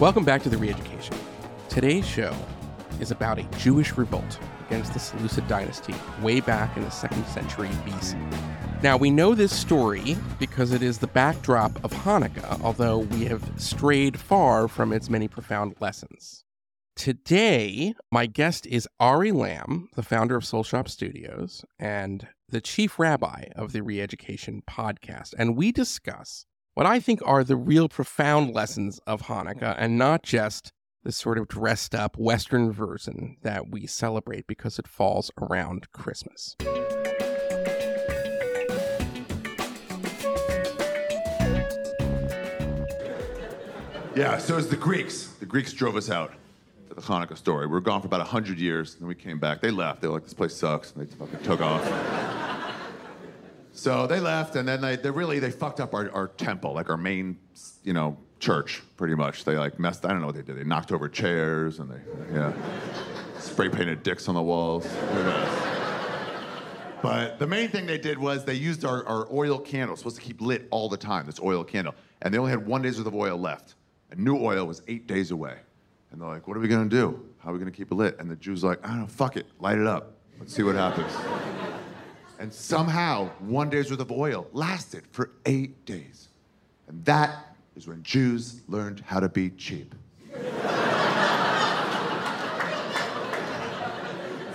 Welcome back to The Reeducation. Today's show is about a Jewish revolt against the Seleucid dynasty way back in the second century BC. Now, we know this story because it is the backdrop of Hanukkah, although we have strayed far from its many profound lessons. Today, my guest is Ari Lamm, the founder of Soul Shop Studios and the chief rabbi of the Reeducation podcast. And we discuss what I think are the real profound lessons of Hanukkah and not just the sort of dressed up Western version that we celebrate because it falls around Christmas. Yeah, so it's the Greeks. The Greeks drove us out to the Hanukkah story. We were gone for about 100 years, and then we came back. They left. They were like, this place sucks, and they fucking took off. So they left, and then they, really, they fucked up our, our temple, like our main, you know, church, pretty much. They like messed, I don't know what they did. They knocked over chairs, and they, yeah, spray painted dicks on the walls. But the main thing they did was they used our, our oil candle, supposed to keep lit all the time, this oil candle. And they only had one day's worth of oil left. And new oil was eight days away. And they're like, what are we gonna do? How are we gonna keep it lit? And the Jew's like, I don't know, fuck it, light it up. Let's see what happens. And somehow, one day's worth of oil lasted for eight days. And that is when Jews learned how to be cheap.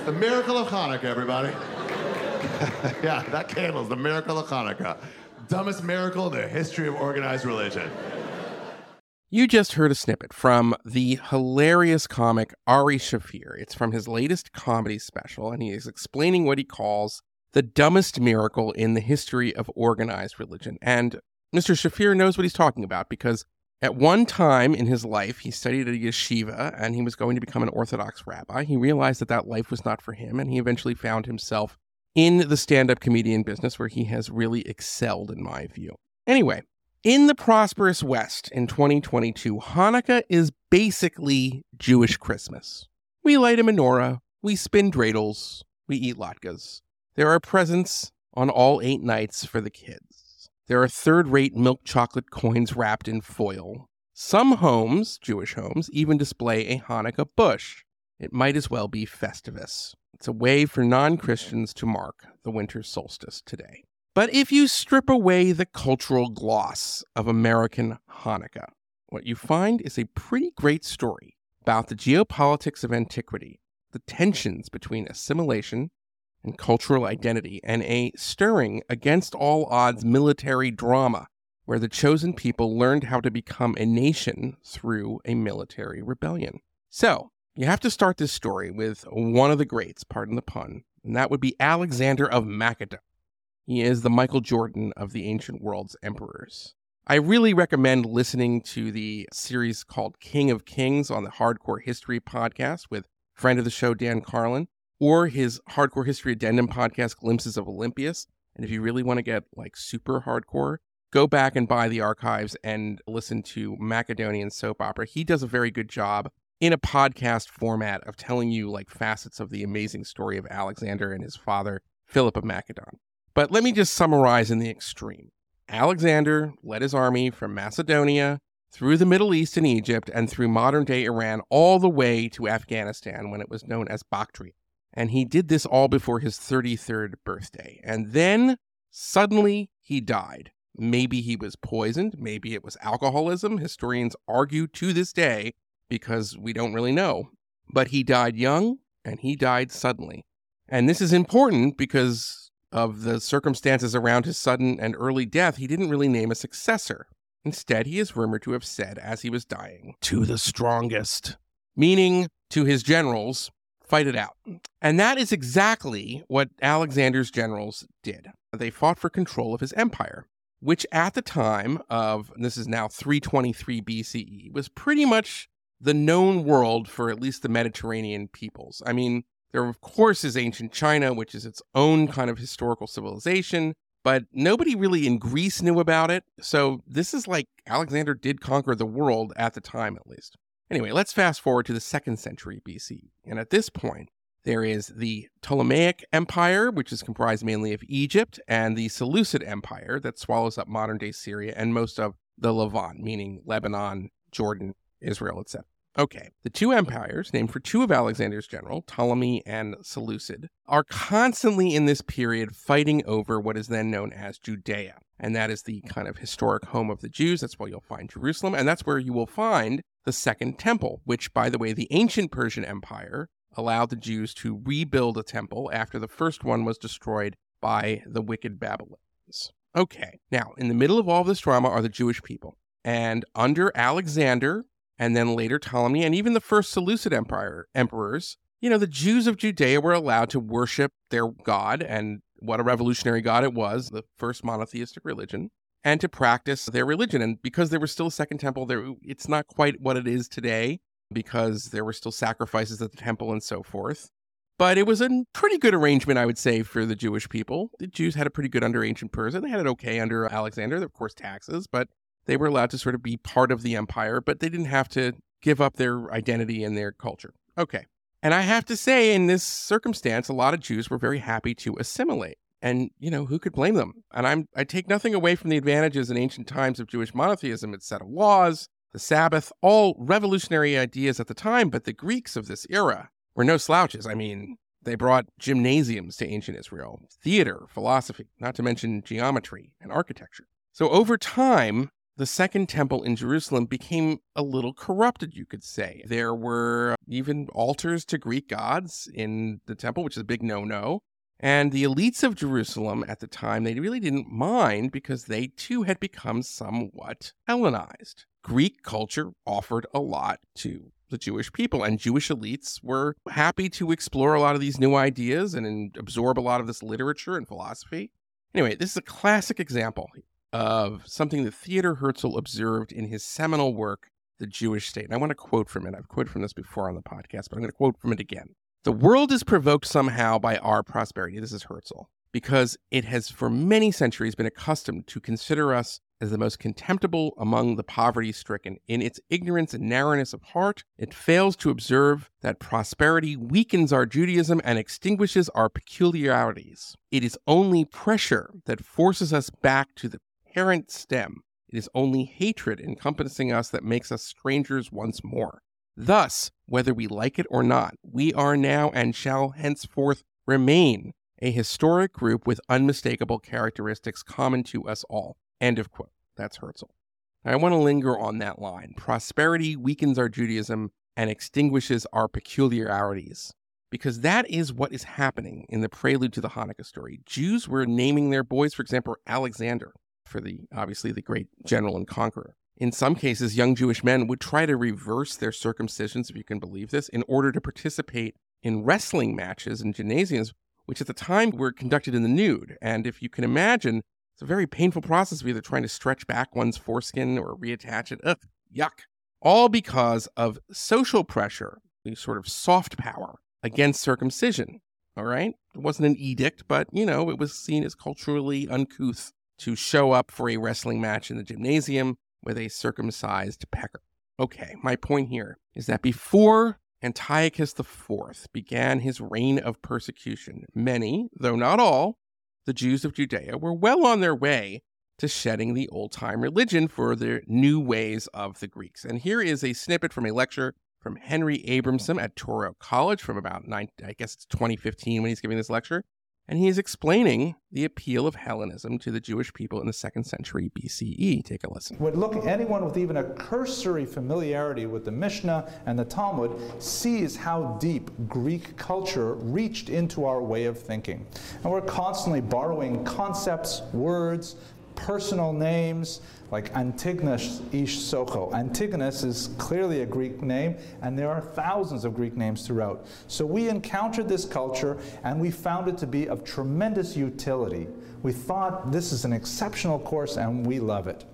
the miracle of Hanukkah, everybody. yeah, that candle is the miracle of Hanukkah. Dumbest miracle in the history of organized religion. You just heard a snippet from the hilarious comic Ari Shaffir. It's from his latest comedy special, and he is explaining what he calls the dumbest miracle in the history of organized religion. And Mr. Shaffir knows what he's talking about because at one time in his life, he studied at a yeshiva and he was going to become an Orthodox rabbi. He realized that that life was not for him, and he eventually found himself in the stand up comedian business where he has really excelled, in my view. Anyway, in the prosperous West in 2022, Hanukkah is basically Jewish Christmas. We light a menorah, we spin dreidels, we eat latkes. There are presents on all eight nights for the kids. There are third rate milk chocolate coins wrapped in foil. Some homes, Jewish homes, even display a Hanukkah bush. It might as well be Festivus. It's a way for non Christians to mark the winter solstice today. But if you strip away the cultural gloss of American Hanukkah, what you find is a pretty great story about the geopolitics of antiquity, the tensions between assimilation and cultural identity, and a stirring against all odds military drama where the chosen people learned how to become a nation through a military rebellion. So, you have to start this story with one of the greats, pardon the pun, and that would be Alexander of Macedon. He is the Michael Jordan of the ancient world's emperors. I really recommend listening to the series called King of Kings on the Hardcore History podcast with friend of the show Dan Carlin, or his Hardcore History Addendum podcast, Glimpses of Olympias. And if you really want to get like super hardcore, go back and buy the archives and listen to Macedonian soap opera. He does a very good job in a podcast format of telling you like facets of the amazing story of Alexander and his father, Philip of Macedon. But let me just summarize in the extreme. Alexander led his army from Macedonia through the Middle East and Egypt and through modern day Iran all the way to Afghanistan when it was known as Bactria. And he did this all before his 33rd birthday. And then suddenly he died. Maybe he was poisoned. Maybe it was alcoholism. Historians argue to this day because we don't really know. But he died young and he died suddenly. And this is important because of the circumstances around his sudden and early death, he didn't really name a successor. Instead, he is rumored to have said as he was dying, to the strongest, meaning to his generals, fight it out. And that is exactly what Alexander's generals did. They fought for control of his empire, which at the time of, this is now 323 BCE, was pretty much the known world for at least the Mediterranean peoples. I mean, there, of course, is ancient China, which is its own kind of historical civilization, but nobody really in Greece knew about it. So this is like Alexander did conquer the world at the time, at least. Anyway, let's fast forward to the second century BC. And at this point, there is the Ptolemaic Empire, which is comprised mainly of Egypt, and the Seleucid Empire that swallows up modern day Syria and most of the Levant, meaning Lebanon, Jordan, Israel, etc. Okay, the two empires, named for two of Alexander's generals, Ptolemy and Seleucid, are constantly in this period fighting over what is then known as Judea. And that is the kind of historic home of the Jews. That's where you'll find Jerusalem. And that's where you will find the Second Temple, which, by the way, the ancient Persian Empire allowed the Jews to rebuild a temple after the first one was destroyed by the wicked Babylonians. Okay, now, in the middle of all this drama are the Jewish people. And under Alexander, and then later Ptolemy, and even the first Seleucid Empire emperors, you know, the Jews of Judea were allowed to worship their God, and what a revolutionary God it was, the first monotheistic religion, and to practice their religion. And because there was still a second temple, there it's not quite what it is today, because there were still sacrifices at the temple and so forth. But it was a pretty good arrangement, I would say, for the Jewish people. The Jews had a pretty good under ancient Persia. They had it okay under Alexander, of course, taxes, but they were allowed to sort of be part of the empire, but they didn't have to give up their identity and their culture. Okay. And I have to say, in this circumstance, a lot of Jews were very happy to assimilate. And, you know, who could blame them? And I'm, I take nothing away from the advantages in ancient times of Jewish monotheism, its set of laws, the Sabbath, all revolutionary ideas at the time, but the Greeks of this era were no slouches. I mean, they brought gymnasiums to ancient Israel, theater, philosophy, not to mention geometry and architecture. So over time, the second temple in Jerusalem became a little corrupted, you could say. There were even altars to Greek gods in the temple, which is a big no no. And the elites of Jerusalem at the time, they really didn't mind because they too had become somewhat Hellenized. Greek culture offered a lot to the Jewish people, and Jewish elites were happy to explore a lot of these new ideas and absorb a lot of this literature and philosophy. Anyway, this is a classic example of something that Theodor Herzl observed in his seminal work, The Jewish State. And I want to quote from it. I've quoted from this before on the podcast, but I'm going to quote from it again. The world is provoked somehow by our prosperity. This is Herzl. Because it has for many centuries been accustomed to consider us as the most contemptible among the poverty stricken. In its ignorance and narrowness of heart, it fails to observe that prosperity weakens our Judaism and extinguishes our peculiarities. It is only pressure that forces us back to the parent stem. It is only hatred encompassing us that makes us strangers once more. Thus, whether we like it or not, we are now and shall henceforth remain a historic group with unmistakable characteristics common to us all. End of quote. That's Herzl. I want to linger on that line. Prosperity weakens our Judaism and extinguishes our peculiarities. Because that is what is happening in the prelude to the Hanukkah story. Jews were naming their boys, for example, Alexander for the obviously the great general and conqueror. In some cases, young Jewish men would try to reverse their circumcisions, if you can believe this, in order to participate in wrestling matches and gymnasiums, which at the time were conducted in the nude. And if you can imagine, it's a very painful process of either trying to stretch back one's foreskin or reattach it. Ugh, yuck. All because of social pressure, the sort of soft power against circumcision. All right? It wasn't an edict, but, you know, it was seen as culturally uncouth to show up for a wrestling match in the gymnasium with a circumcised pecker. Okay, my point here is that before Antiochus IV began his reign of persecution, many, though not all, the Jews of Judea were well on their way to shedding the old time religion for the new ways of the Greeks. And here is a snippet from a lecture from Henry Abramson at Touro College from about nine, I guess it's 2015 when he's giving this lecture and he is explaining the appeal of Hellenism to the Jewish people in the second century BCE. Take a listen. Would look anyone with even a cursory familiarity with the Mishnah and the Talmud sees how deep Greek culture reached into our way of thinking. And we're constantly borrowing concepts, words, personal names like Antigonus ish Socho. Antigonus is clearly a Greek name, and there are thousands of Greek names throughout. So we encountered this culture and we found it to be of tremendous utility. We thought this is an exceptional course and we love it.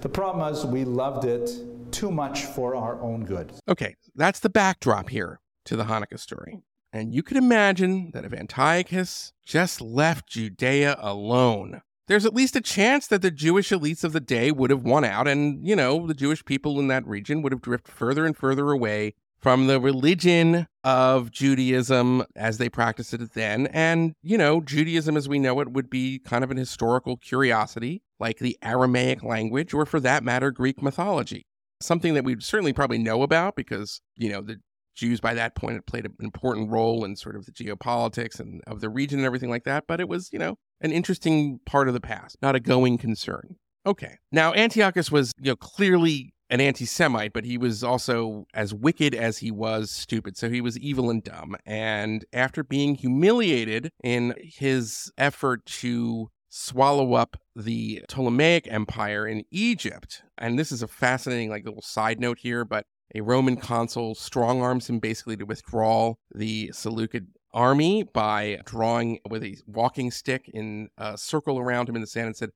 The problem is we loved it too much for our own good. Okay, that's the backdrop here to the Hanukkah story. And you could imagine that if Antiochus just left Judea alone, there's at least a chance that the Jewish elites of the day would have won out, and, you know, the Jewish people in that region would have drifted further and further away from the religion of Judaism as they practiced it then. And, you know, Judaism as we know it would be kind of an historical curiosity, like the Aramaic language, or for that matter, Greek mythology. something that we'd certainly probably know about because, you know, the Jews by that point had played an important role in sort of the geopolitics and of the region and everything like that. But it was, you know, an interesting part of the past, not a going concern. Okay. Now, Antiochus was, you know, clearly an anti Semite, but he was also as wicked as he was stupid. So he was evil and dumb. And after being humiliated in his effort to swallow up the Ptolemaic Empire in Egypt, and this is a fascinating, like, little side note here, but a Roman consul strong arms him basically to withdraw the Seleucid army by drawing with a walking stick in a circle around him in the sand and said,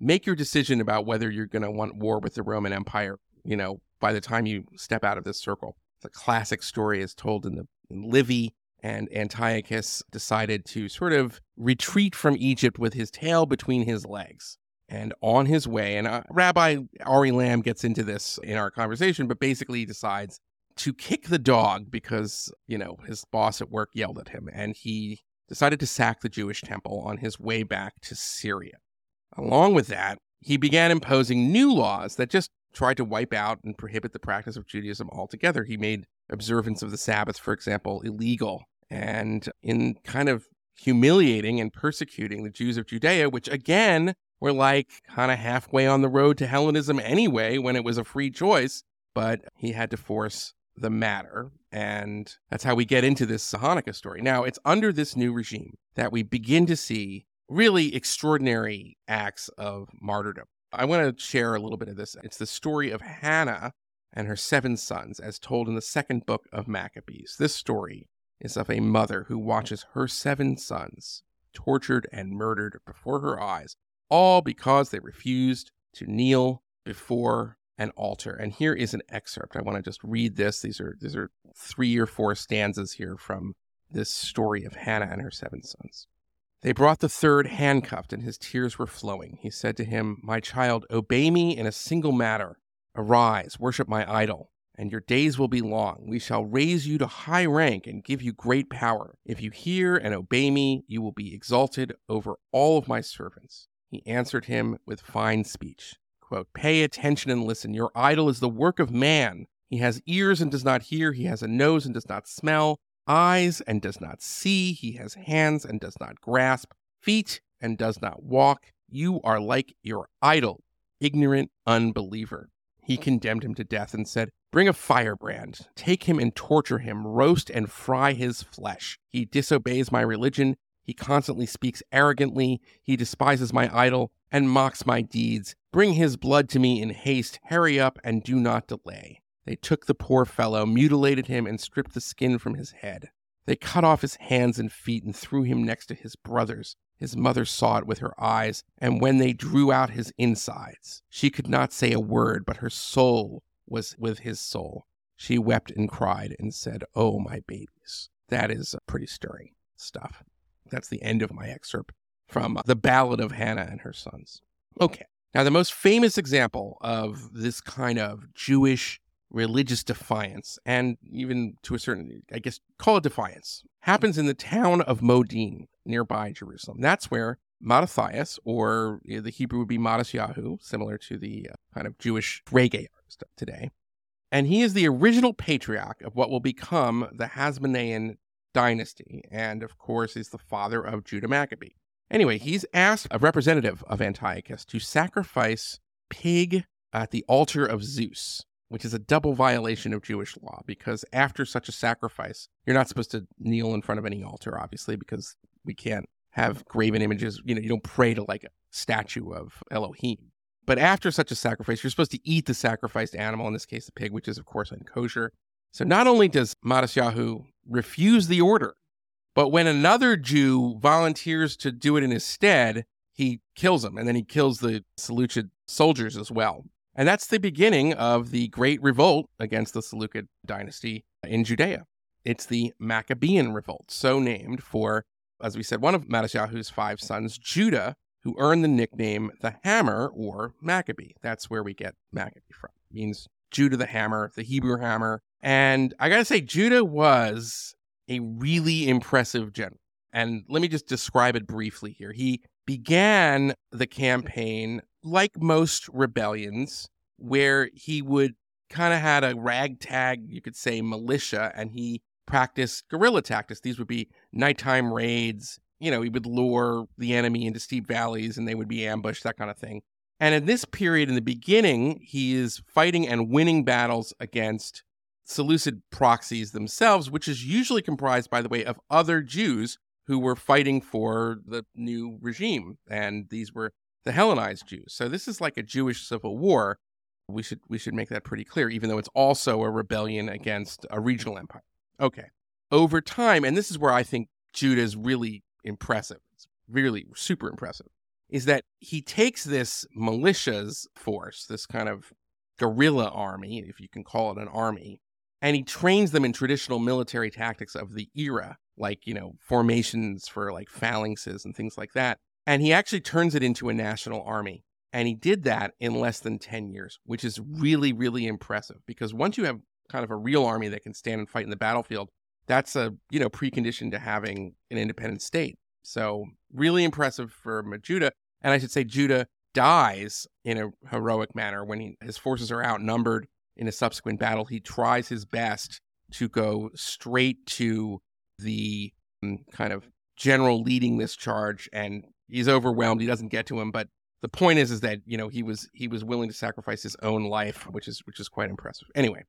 Make your decision about whether you're going to want war with the Roman Empire you know, by the time you step out of this circle. The classic story is told in the in Livy, and Antiochus decided to sort of retreat from Egypt with his tail between his legs. And on his way, and uh, Rabbi Ari Lamm gets into this in our conversation, but basically he decides to kick the dog because, you know, his boss at work yelled at him, and he decided to sack the Jewish temple on his way back to Syria. Along with that, he began imposing new laws that just tried to wipe out and prohibit the practice of Judaism altogether. He made observance of the Sabbath, for example, illegal. And in kind of humiliating and persecuting the Jews of Judea, which again were like kind of halfway on the road to Hellenism anyway when it was a free choice, but he had to force the matter. And that's how we get into this Hanukkah story. Now, it's under this new regime that we begin to see really extraordinary acts of martyrdom. I want to share a little bit of this. It's the story of Hannah and her seven sons, as told in the second book of Maccabees. This story is of a mother who watches her seven sons tortured and murdered before her eyes, all because they refused to kneel before an altar. And here is an excerpt. I want to just read this. These are these are three or four stanzas here from this story of Hannah and her seven sons. They brought the third handcuffed, and his tears were flowing. He said to him, My child, obey me in a single matter. Arise, worship my idol, and your days will be long. We shall raise you to high rank and give you great power. If you hear and obey me, you will be exalted over all of my servants. He answered him with fine speech. Quote, Pay attention and listen. Your idol is the work of man. He has ears and does not hear. He has a nose and does not smell eyes and does not see, he has hands and does not grasp, feet and does not walk. You are like your idol, ignorant unbeliever. He mm. condemned him to death and said, Bring a firebrand, take him and torture him, roast and fry his flesh. He disobeys my religion. He constantly speaks arrogantly. He despises my idol and mocks my deeds. Bring his blood to me in haste. Hurry up and do not delay. They took the poor fellow, mutilated him, and stripped the skin from his head. They cut off his hands and feet and threw him next to his brothers. His mother saw it with her eyes, and when they drew out his insides, she could not say a word, but her soul was with his soul. She wept and cried and said, Oh, my babies. That is pretty stirring stuff. That's the end of my excerpt from The Ballad of Hannah and Her Sons. Okay. Now, the most famous example of this kind of Jewish religious defiance, and even to a certain, I guess, call it defiance, happens in the town of Modin, nearby Jerusalem. That's where Mattathias, or the Hebrew would be Matisyahu, similar to the uh, kind of Jewish reggae artist today. And he is the original patriarch of what will become the Hasmonean dynasty, and of course is the father of Judah Maccabee. Anyway, he's asked a representative of Antiochus to sacrifice pig at the altar of Zeus which is a double violation of Jewish law because after such a sacrifice, you're not supposed to kneel in front of any altar, obviously, because we can't have graven images. You know, you don't pray to like a statue of Elohim. But after such a sacrifice, you're supposed to eat the sacrificed animal, in this case, the pig, which is, of course, unkosher. So not only does Matisyahu refuse the order, but when another Jew volunteers to do it in his stead, he kills him, and then he kills the Seleucid soldiers as well. And that's the beginning of the great revolt against the Seleucid dynasty in Judea. It's the Maccabean revolt, so named for, as we said, one of Matisyahu's five sons, Judah, who earned the nickname the Hammer or Maccabee. That's where we get Maccabee from. It means Judah the Hammer, the Hebrew Hammer. And I got to say, Judah was a really impressive general. And let me just describe it briefly here. He began the campaign like most rebellions, where he would kind of had a ragtag, you could say, militia, and he practiced guerrilla tactics. These would be nighttime raids. You know, he would lure the enemy into steep valleys and they would be ambushed, that kind of thing. And in this period, in the beginning, he is fighting and winning battles against Seleucid proxies themselves, which is usually comprised, by the way, of other Jews who were fighting for the new regime. And these were the Hellenized Jews. So this is like a Jewish civil war. We should we should make that pretty clear, even though it's also a rebellion against a regional empire. Okay. Over time, and this is where I think Judah is really impressive. It's really super impressive. Is that he takes this militias force, this kind of guerrilla army, if you can call it an army, and he trains them in traditional military tactics of the era, like, you know, formations for like phalanxes and things like that. And he actually turns it into a national army. And he did that in less than 10 years, which is really, really impressive because once you have kind of a real army that can stand and fight in the battlefield, that's a, you know, precondition to having an independent state. So really impressive for Judah. And I should say Judah dies in a heroic manner when he, his forces are outnumbered in a subsequent battle. He tries his best to go straight to the um, kind of general leading this charge and he's overwhelmed. He doesn't get to him, but the point is is that, you know, he was he was willing to sacrifice his own life, which is which is quite impressive. Anyway,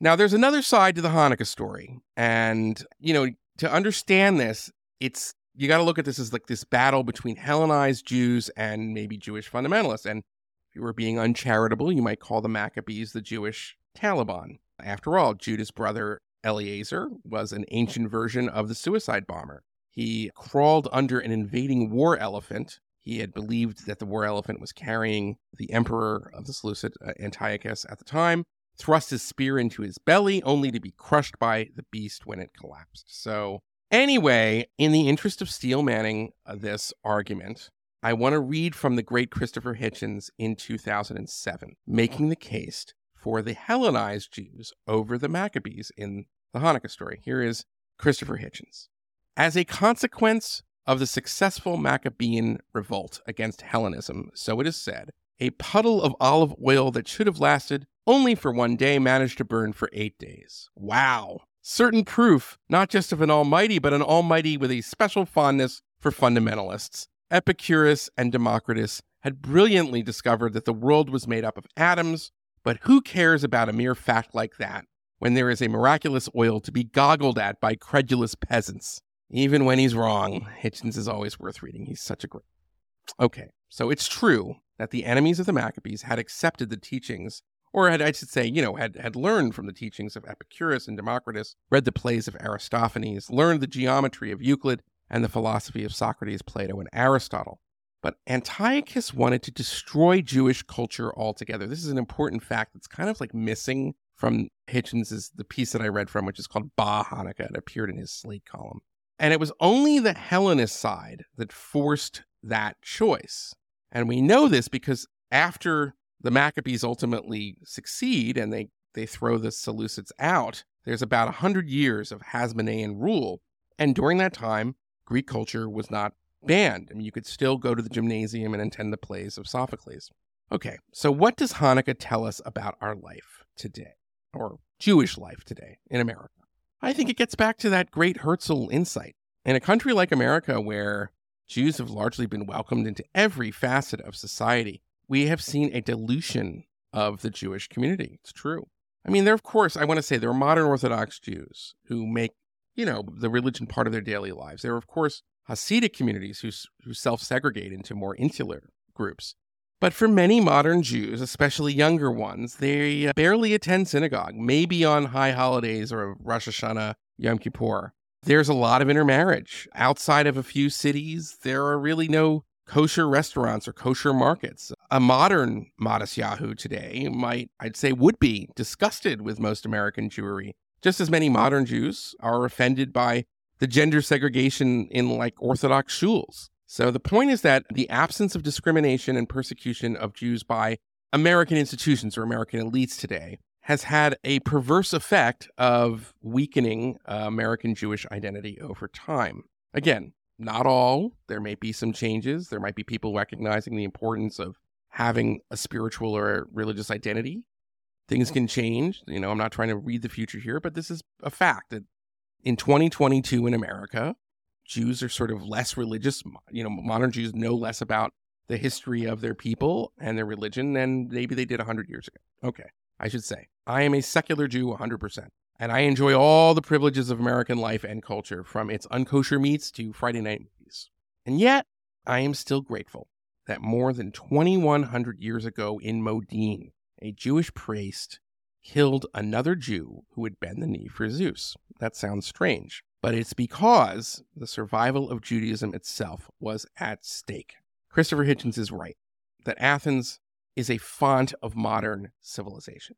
now there's another side to the Hanukkah story. And, you know, to understand this, it's you got to look at this as like this battle between Hellenized Jews and maybe Jewish fundamentalists. And if you were being uncharitable, you might call the Maccabees the Jewish Taliban. After all, Judah's brother Eleazar was an ancient version of the suicide bomber. He crawled under an invading war elephant. He had believed that the war elephant was carrying the emperor of the Seleucid, uh, Antiochus, at the time, thrust his spear into his belly, only to be crushed by the beast when it collapsed. So, anyway, in the interest of steel manning uh, this argument, I want to read from the great Christopher Hitchens in 2007, making the case for the Hellenized Jews over the Maccabees in the Hanukkah story. Here is Christopher Hitchens. As a consequence of the successful Maccabean revolt against Hellenism, so it is said, a puddle of olive oil that should have lasted only for one day managed to burn for eight days. Wow. Certain proof, not just of an almighty, but an almighty with a special fondness for fundamentalists. Epicurus and Democritus had brilliantly discovered that the world was made up of atoms, but who cares about a mere fact like that when there is a miraculous oil to be goggled at by credulous peasants? Even when he's wrong, Hitchens is always worth reading. He's such a great. Okay, so it's true that the enemies of the Maccabees had accepted the teachings, or had, I should say, you know, had, had learned from the teachings of Epicurus and Democritus, read the plays of Aristophanes, learned the geometry of Euclid, and the philosophy of Socrates, Plato, and Aristotle. But Antiochus wanted to destroy Jewish culture altogether. This is an important fact that's kind of like missing from Hitchens's the piece that I read from, which is called Bah Hanukkah. It appeared in his Slate column. And it was only the Hellenist side that forced that choice. And we know this because after the Maccabees ultimately succeed and they, they throw the Seleucids out, there's about 100 years of Hasmonean rule. And during that time, Greek culture was not banned. I mean, you could still go to the gymnasium and attend the plays of Sophocles. Okay, so what does Hanukkah tell us about our life today, or Jewish life today in America? I think it gets back to that great Herzl insight. In a country like America, where Jews have largely been welcomed into every facet of society, we have seen a dilution of the Jewish community. It's true. I mean, there, of course, I want to say there are modern Orthodox Jews who make you know, the religion part of their daily lives. There are, of course, Hasidic communities who, who self segregate into more insular groups. But for many modern Jews, especially younger ones, they uh, barely attend synagogue, maybe on high holidays or Rosh Hashanah, Yom Kippur. There's a lot of intermarriage. Outside of a few cities, there are really no kosher restaurants or kosher markets. A modern Matisyahu today might, I'd say, would be disgusted with most American Jewry just as many modern Jews are offended by the gender segregation in like Orthodox shuls. So the point is that the absence of discrimination and persecution of Jews by American institutions or American elites today has had a perverse effect of weakening uh, American Jewish identity over time. Again, not all. There may be some changes. There might be people recognizing the importance of having a spiritual or a religious identity. Things can change. You know, I'm not trying to read the future here, but this is a fact that in 2022 in America, Jews are sort of less religious. You know, modern Jews know less about the history of their people and their religion than maybe they did 100 years ago. Okay, I should say. I am a secular Jew 100%. And I enjoy all the privileges of American life and culture, from its unkosher meats to Friday night movies. And yet, I am still grateful that more than 2,100 years ago in Modin, a Jewish priest killed another Jew who would bend the knee for Zeus. That sounds strange, but it's because the survival of Judaism itself was at stake. Christopher Hitchens is right that Athens is a font of modern civilization.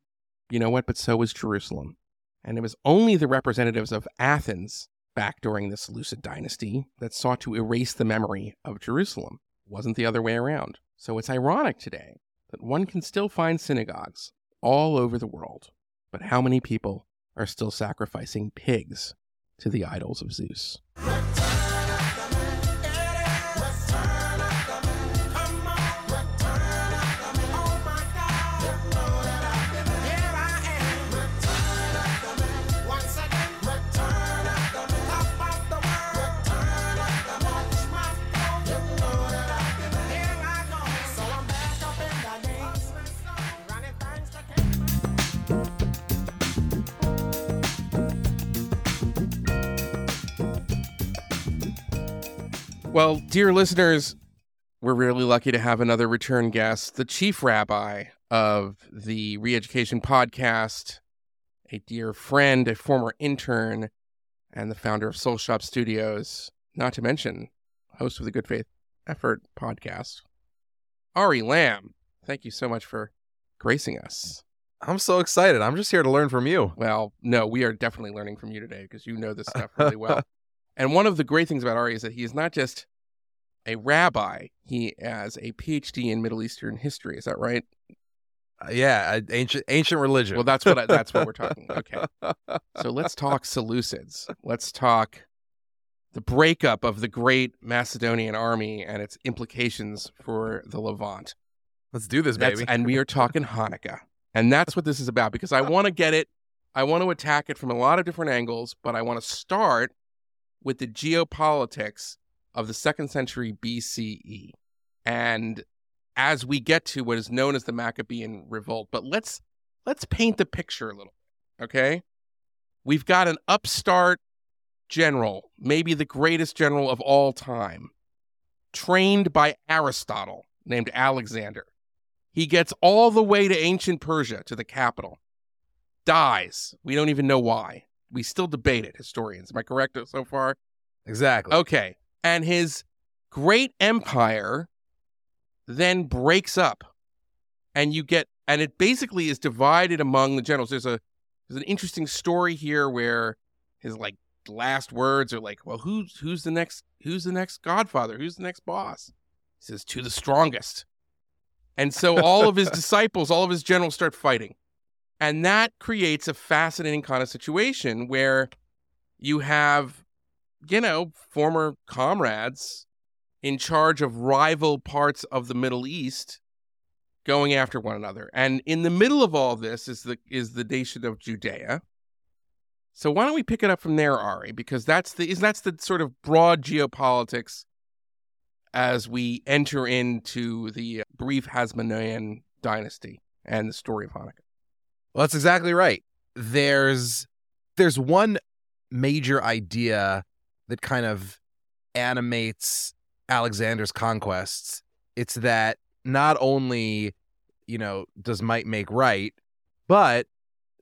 You know what? But so was Jerusalem. And it was only the representatives of Athens back during the Seleucid dynasty that sought to erase the memory of Jerusalem. Wasn't the other way around. So it's ironic today that one can still find synagogues all over the world. But how many people are still sacrificing pigs to the idols of Zeus? Well, dear listeners, we're really lucky to have another return guest, the chief rabbi of the Reeducation Podcast, a dear friend, a former intern, and the founder of Soul Shop Studios, not to mention host of the Good Faith Effort podcast. Ari Lamm, thank you so much for gracing us. I'm so excited. I'm just here to learn from you. Well, no, we are definitely learning from you today because you know this stuff really well. And one of the great things about Ari is that he is not just a rabbi, he has a PhD in Middle Eastern history. Is that right? Uh, yeah, ancient ancient religion. Well, that's what I, that's what we're talking. Okay, so let's talk Seleucids. Let's talk the breakup of the great Macedonian army and its implications for the Levant. Let's do this, That's, baby. and we are talking Hanukkah, and that's what this is about because I want to get it. I want to attack it from a lot of different angles, but I want to start with the geopolitics of the second century BCE. And as we get to what is known as the Maccabean revolt, but let's let's paint the picture a little okay? We've got an upstart general, maybe the greatest general of all time, trained by Aristotle, named Alexander. He gets all the way to ancient Persia, to the capital, dies. We don't even know why we still debate it, historians. Am I correct so far? Exactly. Okay. And his great empire then breaks up. And you get and it basically is divided among the generals. There's a there's an interesting story here where his like last words are like, well, who's who's the next who's the next godfather? Who's the next boss? He says, to the strongest. And so all of his disciples, all of his generals start fighting. And that creates a fascinating kind of situation where you have, you know, former comrades in charge of rival parts of the Middle East going after one another. And in the middle of all this is the is the nation of Judea. So why don't we pick it up from there, Ari? Because that's the is that's the sort of broad geopolitics as we enter into the uh, brief Hasmonean dynasty and the story of Hanukkah. Well, that's exactly right. There's there's one major idea that kind of animates Alexander's conquests. It's that not only, you know, does might make right, but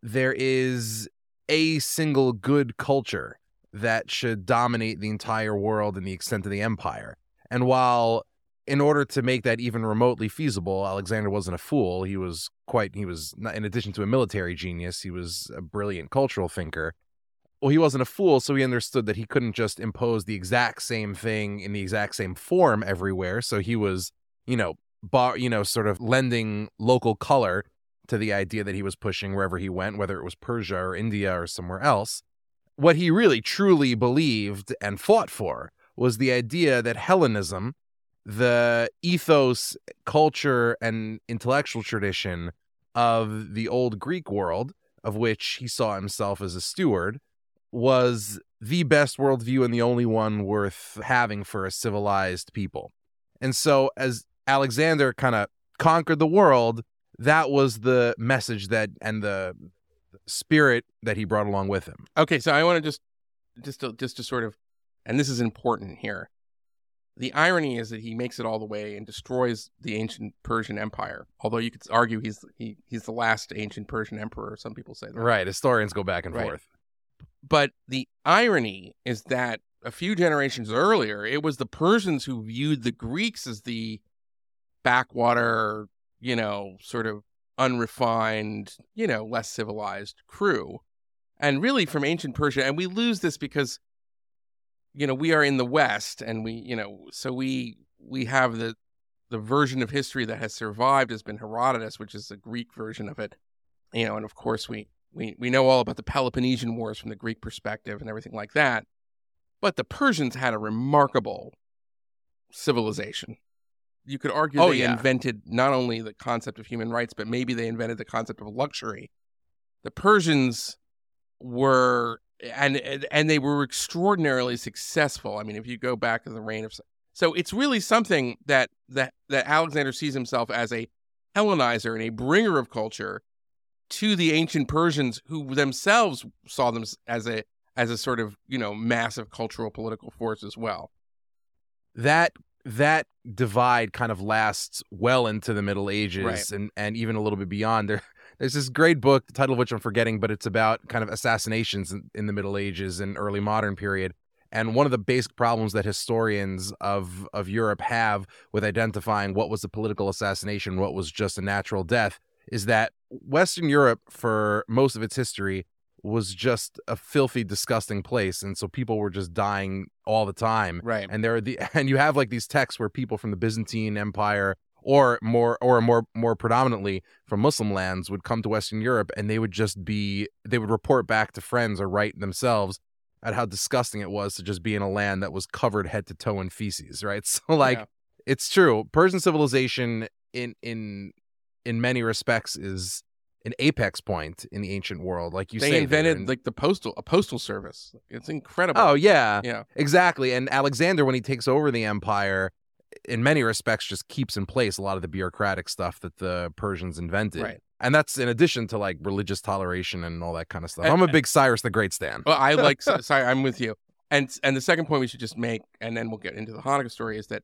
there is a single good culture that should dominate the entire world and the extent of the empire. And while in order to make that even remotely feasible, Alexander wasn't a fool. He was quite, he was, not, in addition to a military genius, he was a brilliant cultural thinker. Well, he wasn't a fool, so he understood that he couldn't just impose the exact same thing in the exact same form everywhere. So he was, you know, bar, you know, sort of lending local color to the idea that he was pushing wherever he went, whether it was Persia or India or somewhere else. What he really truly believed and fought for was the idea that Hellenism, the ethos, culture, and intellectual tradition of the old Greek world, of which he saw himself as a steward, was the best worldview and the only one worth having for a civilized people. And so, as Alexander kind of conquered the world, that was the message that and the spirit that he brought along with him. Okay, so I want to just just to, just to sort of and this is important here. The irony is that he makes it all the way and destroys the ancient Persian Empire. Although you could argue he's he, he's the last ancient Persian emperor. Some people say that. Right. Historians go back and Right. forth. But the irony is that a few generations earlier, it was the Persians who viewed the Greeks as the backwater, you know, sort of unrefined, you know, less civilized crew. And really from ancient Persia, and we lose this because, you know, we are in the West and we, you know, so we we have the the version of history that has survived has been Herodotus, which is the Greek version of it. You know, and of course we we we know all about the Peloponnesian Wars from the Greek perspective and everything like that. But the Persians had a remarkable civilization. You could argue Oh, they yeah. invented not only the concept of human rights, but maybe they invented the concept of luxury. The Persians were and eh, and- and they were extraordinarily successful. I mean, if you go back to the reign of so it's really something that that that Alexander sees himself as a Hellenizer and a bringer of culture to the ancient Persians, who themselves saw them as a as a sort of you know massive cultural political force as well. that that divide kind of lasts well into the Middle Ages Right. and and even a little bit beyond. There, there's this great book, the title of which I'm forgetting, but it's about kind of assassinations in, in the Middle Ages and early modern period. And one of the basic problems that historians of of Europe have with identifying what was a political assassination, what was just a natural death, is that Western Europe, for most of its history, was just a filthy, disgusting place, and so people were just dying all the time Right. and there are the and you have like these texts where people from the Byzantine Empire or more or more more predominantly from Muslim lands would come to Western Europe and they would just be they would report back to friends or write themselves at how disgusting it was to just be in a land that was covered head to toe in feces, right? So like Yeah. it's true. Persian civilization in in in many respects is an apex point in the ancient world. Like you they say, invented Vin. like the postal a postal service. It's incredible. Oh yeah. yeah. Exactly. And Alexander, when he takes over the empire, in many respects, just keeps in place a lot of the bureaucratic stuff that the Persians invented. Right. And that's in addition to like religious toleration and all that kind of stuff. And- I'm a big Cyrus the Great stan. Well, I like. so- sorry, I'm with you. And and the second point we should just make, and then we'll get into the Hanukkah story, is that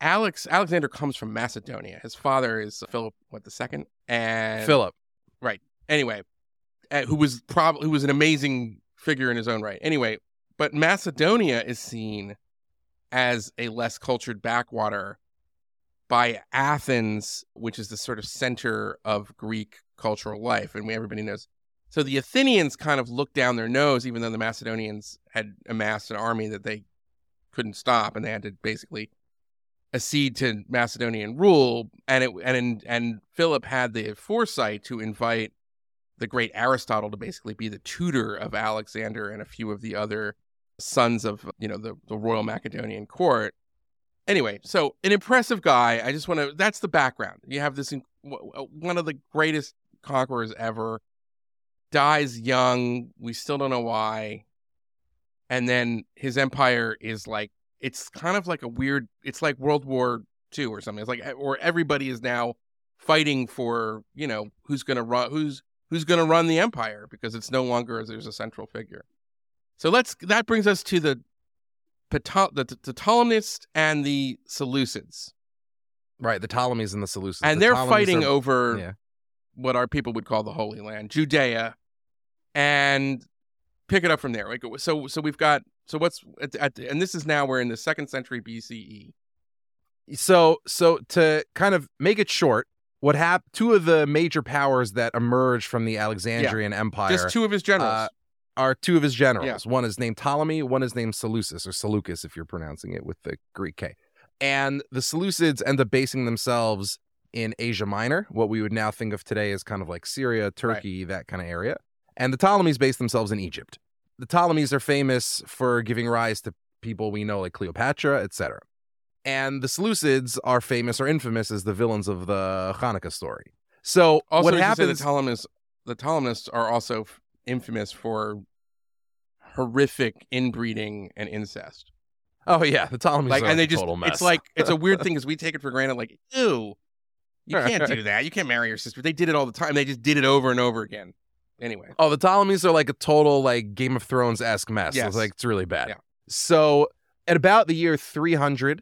Alex Alexander comes from Macedonia. His father is Philip, what the second, and Philip. Right? Anyway, uh, who was probably who was an amazing figure in his own right. Anyway, but Macedonia is seen as a less cultured backwater by Athens, which is the sort of center of Greek cultural life, and we everybody knows. So the Athenians kind of looked down their nose, even though the Macedonians had amassed an army that they couldn't stop, and they had to basically accede to Macedonian rule. And it and and Philip had the foresight to invite the great Aristotle to basically be the tutor of Alexander and a few of the other sons of you know the, the royal Macedonian court. Anyway, so an impressive guy. I just want to. That's the background. You have this one of the greatest conquerors ever dies young. We still don't know why. And then his empire is like it's kind of like a weird. It's like World War II or something. It's like eh, or everybody is now fighting for you know who's going to run who's who's going to run the empire because it's no longer there's a central figure. So let's that brings us to the Pto- the, the Ptolemies and the Seleucids, Right. The Ptolemies and the Seleucids. and The they're Ptolemies fighting are- over Yeah. what our people would call the Holy Land, Judea, and pick it up from there. Like so, so we've got so what's at, at, and this is now we're in the second century. BCE. So so to kind of make it short, what happened two of the major powers that emerged from the Alexandrian Empire Just two of his generals. uh, are two of his generals. One is named Ptolemy, one is named Seleucus or Seleukos if you're pronouncing it with the Greek K. And the Seleucids end up basing themselves in Asia Minor, what we would now think of today as kind of like Syria, Turkey, that kind of area. And the Ptolemies base themselves in Egypt. The Ptolemies are famous for giving rise to people we know like Cleopatra, etc. And the Seleucids are famous or infamous as the villains of the Hanukkah story. So Also, what happens? the Ptolemies, the Ptolemists are also infamous for horrific inbreeding and incest. oh yeah, the Ptolemies Like, are and they a just, total mess. it's like, it's a weird thing because we take it for granted. Like, ew, you can't do that. You can't marry your sister. They did it all the time. They just did it over and over again. Anyway, Oh, the Ptolemies are like a total like Game of Thrones esque mess. Yes. It's like it's really bad. Yeah. So at about the year 300,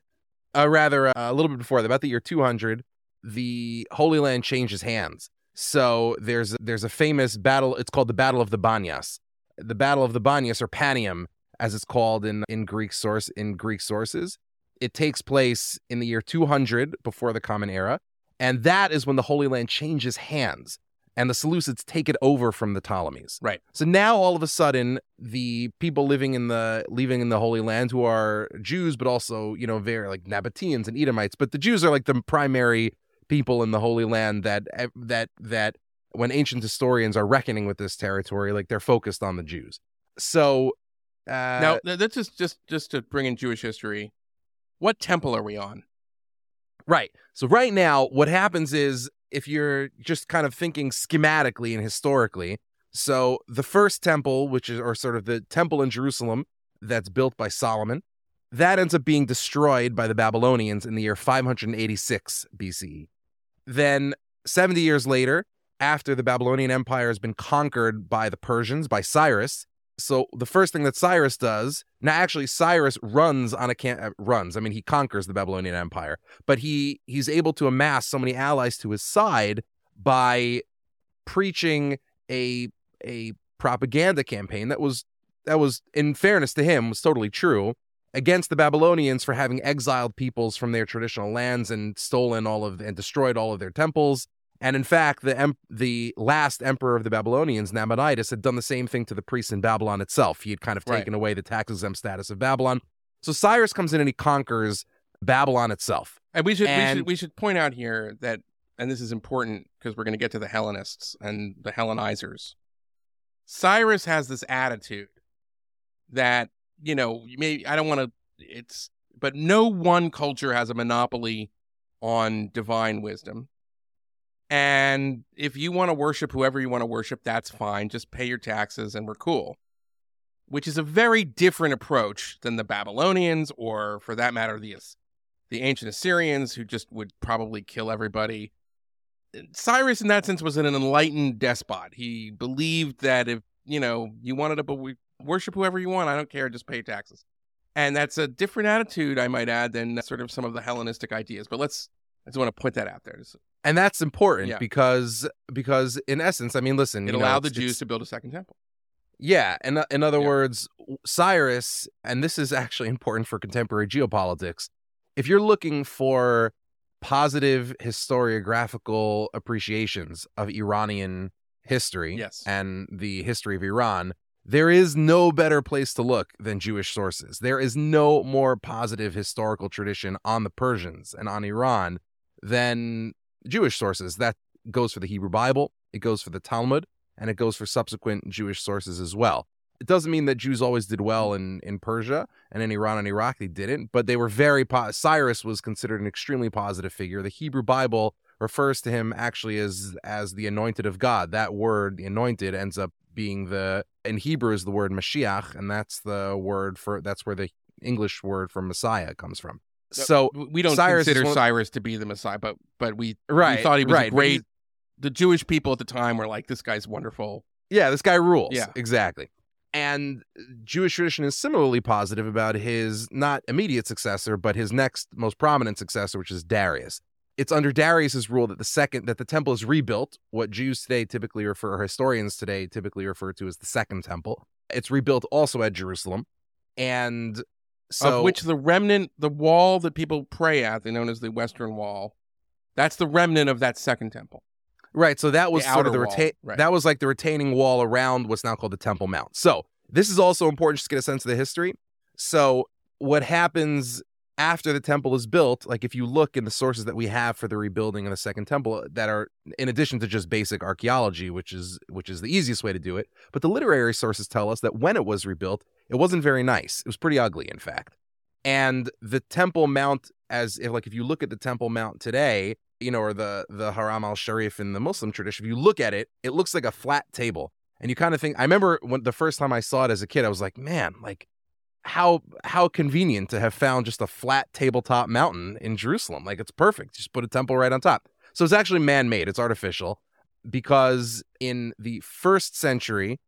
uh, rather uh, a little bit before that, about the year 200, the Holy Land changes hands. So there's there's a famous battle. It's called the Battle of the Banyas. The Battle of the Banyas, or Panium, as it's called in in Greek source in Greek sources. It takes place in the year 200 before the Common Era, and that is when the Holy Land changes hands and the Seleucids take it over from the Ptolemies. Right. So now all of a sudden, the people living in the living in the Holy Land who are Jews, but also you know very like Nabateans and Edomites, but the Jews are like the primary people in the Holy Land that that that when ancient historians are reckoning with this territory, like they're focused on the Jews. So uh, now th- that's just just just to bring in Jewish history. What temple are we on? Right. So right now, what happens is if you're just kind of thinking schematically and historically, so the first temple, which is or sort of the temple in Jerusalem that's built by Solomon, that ends up being destroyed by the Babylonians in the year 586 BCE. Then 70 years later, after the Babylonian Empire has been conquered by the Persians, by Cyrus, so the first thing that Cyrus does, now actually Cyrus runs on a can uh, runs. I mean, he conquers the Babylonian Empire, but he he's able to amass so many allies to his side by preaching a a propaganda campaign that was that was in fairness to him was totally true against the Babylonians for having exiled peoples from their traditional lands and stolen all of and destroyed all of their temples. And in fact, the em- the last emperor of the Babylonians, Nabonidus, had done the same thing to the priests in Babylon itself. He had kind of Right. taken away the tax exempt status of Babylon. So Cyrus comes in and he conquers Babylon itself. And we should we should we should point out here that, and this is important because we're going to get to the Hellenists and the Hellenizers. Cyrus has this attitude that you know maybe I don't want to. It's but no one culture has a monopoly on divine wisdom. And if you want to worship whoever you want to worship, that's fine. Just pay your taxes and we're cool. Which is a very different approach than the Babylonians, or for that matter, the the ancient Assyrians, who just would probably kill everybody. Cyrus, in that sense, was an enlightened despot. He believed that if you know you wanted to worship whoever you want, I don't care, just pay taxes. And that's a different attitude, I might add, than sort of some of the Hellenistic ideas. But let's, I just want to put that out there. And that's important Yeah. because because in essence, I mean, listen, It you know, allowed the Jews to build a second temple. Yeah, and uh, in other Yeah. words, Cyrus, and this is actually important for contemporary geopolitics. If you're looking for positive historiographical appreciations of Iranian history Yes. and the history of Iran, there is no better place to look than Jewish sources. There is no more positive historical tradition on the Persians and on Iran than Jewish sources. That goes for the Hebrew Bible, it goes for the Talmud, and it goes for subsequent Jewish sources as well. It doesn't mean that Jews always did well in, in Persia and in Iran and Iraq they didn't, but they were very po- Cyrus was considered an extremely positive figure. The Hebrew Bible refers to him actually as as the anointed of God. That word, the anointed, ends up being the in Hebrew is the word Mashiach, and that's the word for that's where the English word for Messiah comes from. So we don't Cyrus consider Cyrus to be the Messiah, but but we right, we thought he was right, great. The Jewish people at the time were like, "This guy's wonderful." Yeah, this guy rules. Yeah. exactly. And Jewish tradition is similarly positive about his not immediate successor, but his next most prominent successor, which is Darius. It's under Darius's rule that the second that the temple is rebuilt, what Jews today typically refer, or historians today typically refer to as the second temple. It's rebuilt also at Jerusalem, and so of which the remnant, the wall that people pray at, they known as the Western Wall, that's the remnant of that second temple. Right. So that was The sort of the wall, retain. right. That was like the retaining wall around what's now called the Temple Mount. So this is also important just to get a sense of the history. So what happens after the temple is built? Like if you look in the sources that we have for the rebuilding of the second temple, uh, that are in addition to just basic archaeology, which is which is the easiest way to do it. But the literary sources tell us that when it was rebuilt, it wasn't very nice. It was pretty ugly, in fact. And the Temple Mount, as if like if you look at the Temple Mount today, you know, or the the Haram al Sharif in the Muslim tradition, if you look at it, it looks like a flat table. And you kind of think I remember when the first time I saw it as a kid, I was like, man, like how how convenient to have found just a flat tabletop mountain in Jerusalem. Like it's perfect. Just put a temple right on top. So it's actually man-made. It's artificial because in the first century,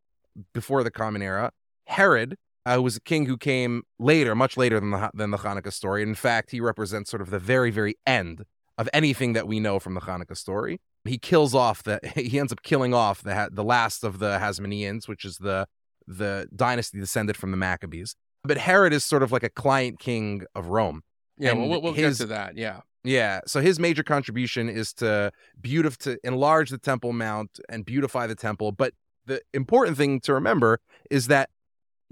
before the Common Era, Herod, uh, who was a king who came later, much later than the than the Hanukkah story. In fact, he represents sort of the very very end of anything that we know from the Hanukkah story. He kills off the he ends up killing off the the last of the Hasmoneans, which is the the dynasty descended from the Maccabees. But Herod is sort of like a client king of Rome. Yeah, And well, we'll, we'll his- get to that. Yeah. Yeah. So his major contribution is to beautify to enlarge the Temple Mount and beautify the temple. But the important thing to remember is that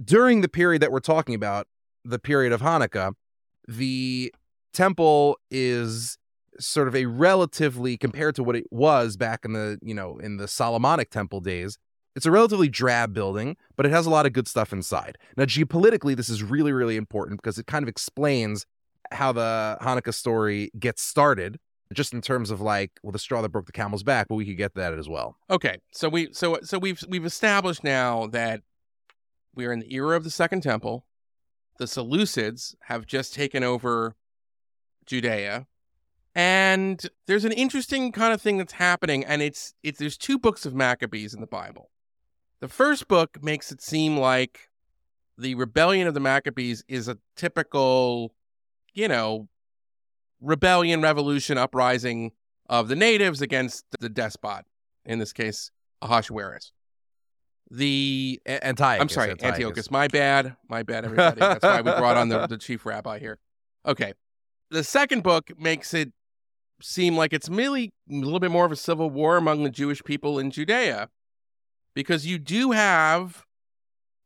during the period that we're talking about, the period of Hanukkah, the temple is sort of a relatively compared to what it was back in the, you know, in the Solomonic temple days, it's a relatively drab building, but it has a lot of good stuff inside. Now, geopolitically, this is really, really important because it kind of explains how the Hanukkah story gets started, just in terms of like, well, the straw that broke the camel's back, but we could get that as well. Okay. So we so so we've we've established now that we're in the era of the Second Temple. The Seleucids have just taken over Judea. And there's an interesting kind of thing that's happening, and it's it's there's two books of Maccabees in the Bible. The first book makes it seem like the rebellion of the Maccabees is a typical, you know, rebellion, revolution, uprising of the natives against the despot, in this case, Ahasuerus. The A- Antiochus. I'm sorry, Antiochus. My bad. My bad, everybody. That's why we brought on the, the chief rabbi here. Okay. The second book makes it seem like it's really a little bit more of a civil war among the Jewish people in Judea because you do have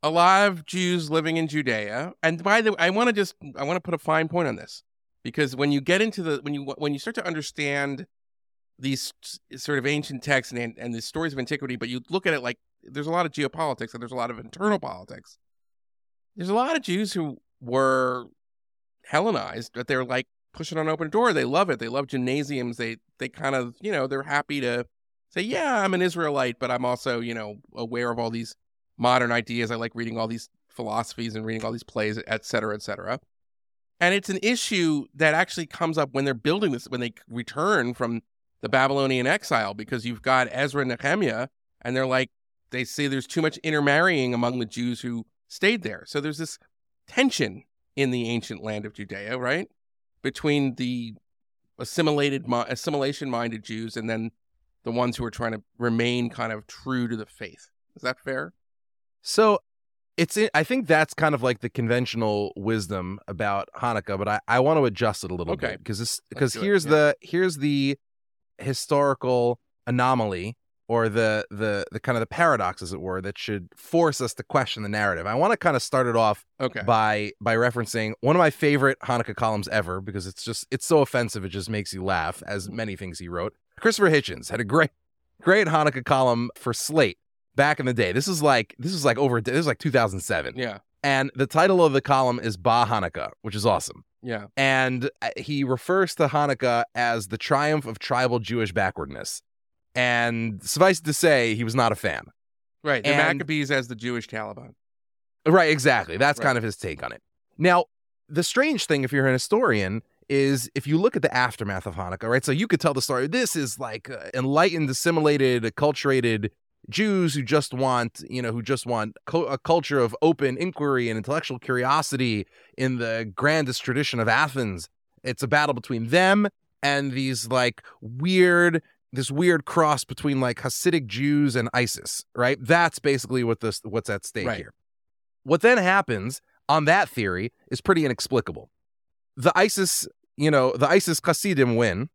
a lot of Jews living in Judea. And by the way, I want to just I want to put a fine point on this because when you get into the when you when you start to understand these sort of ancient texts and and the stories of antiquity, but you look at it like there's a lot of geopolitics and there's a lot of internal politics. There's a lot of Jews who were Hellenized, but they're like pushing on open door. They love it. They love gymnasiums. They they kind of you know they're happy to say, yeah, I'm an Israelite, but I'm also you know aware of all these modern ideas. I like reading all these philosophies and reading all these plays, et cetera, et cetera. And it's an issue that actually comes up when they're building this, when they return from the Babylonian exile, because you've got Ezra and Nehemiah, and they're like, they say there's too much intermarrying among the Jews who stayed there. So there's this tension in the ancient land of Judea, right? Between the assimilated, assimilation minded Jews and then the ones who are trying to remain kind of true to the faith. Is that fair? So it's I think that's kind of like the conventional wisdom about Hanukkah, but I, I want to adjust it a little Okay. bit because this because it, here's yeah. the here's the historical anomaly or the the the kind of the paradox as it were that should force us to question the narrative. I want to kind of start it off Okay. by by referencing one of my favorite Hanukkah columns ever because it's just it's so offensive it just makes you laugh as many things he wrote. Christopher Hitchens had a great great Hanukkah column for Slate back in the day. This is like this is like over this is like 2007. Yeah. And the title of the column is Bah Hanukkah, which is awesome. Yeah. And uh, he refers to Hanukkah as the triumph of tribal Jewish backwardness. And suffice it to say, he was not a fan. Right. The And- Maccabees as the Jewish Taliban. Right, exactly. That's Right. kind of his take on it. Now, the strange thing, if you're an historian, is if you look at the aftermath of Hanukkah, right? So you could tell the story. This is like uh, enlightened, assimilated, acculturated Jews who just want, you know, who just want co- a culture of open inquiry and intellectual curiosity in the grandest tradition of Athens. It's a battle between them and these like weird, this weird cross between like Hasidic Jews and ISIS, right? That's basically what this what's at stake Right. here. What then happens on that theory is pretty inexplicable. The ISIS, you know, the ISIS Hasidim win,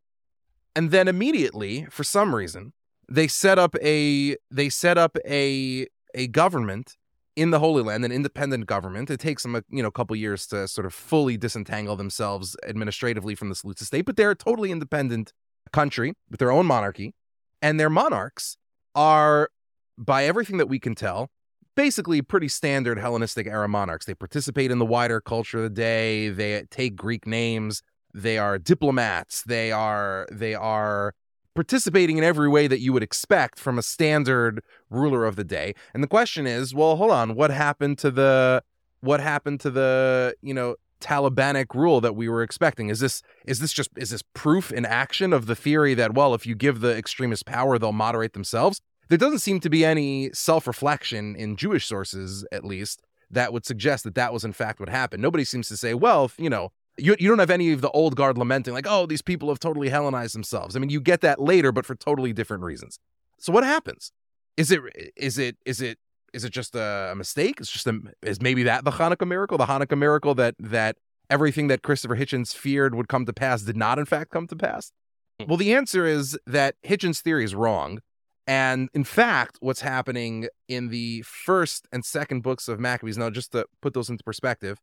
and then immediately, for some reason, they set up a they set up a a government in the Holy Land, an independent government. It takes them a you know a couple years to sort of fully disentangle themselves administratively from the Seleucid state, but they're a totally independent country with their own monarchy, and their monarchs are, by everything that we can tell, basically pretty standard Hellenistic era monarchs. They participate in the wider culture of the day. They take Greek names. they are diplomats, they are they are participating in every way that you would expect from a standard ruler of the day. And the question is, well, hold on, what happened to the what happened to the, you know, Talibanic rule that we were expecting? Is this is this just is this proof in action of the theory that well, if you give the extremists power, they'll moderate themselves? There doesn't seem to be any self-reflection in Jewish sources, at least, that would suggest that that was in fact what happened. Nobody seems to say, well, if, you know, you, you don't have any of the old guard lamenting like, oh, these people have totally Hellenized themselves. I mean, you get that later, but for totally different reasons. So what happens? Is it is it is it is it just a mistake? It's just a is maybe that the Hanukkah miracle, the Hanukkah miracle that that everything that Christopher Hitchens feared would come to pass did not in fact come to pass? Hmm. Well, the answer is that Hitchens' theory is wrong. And in fact, what's happening in the first and second books of Maccabees, now just to put those into perspective,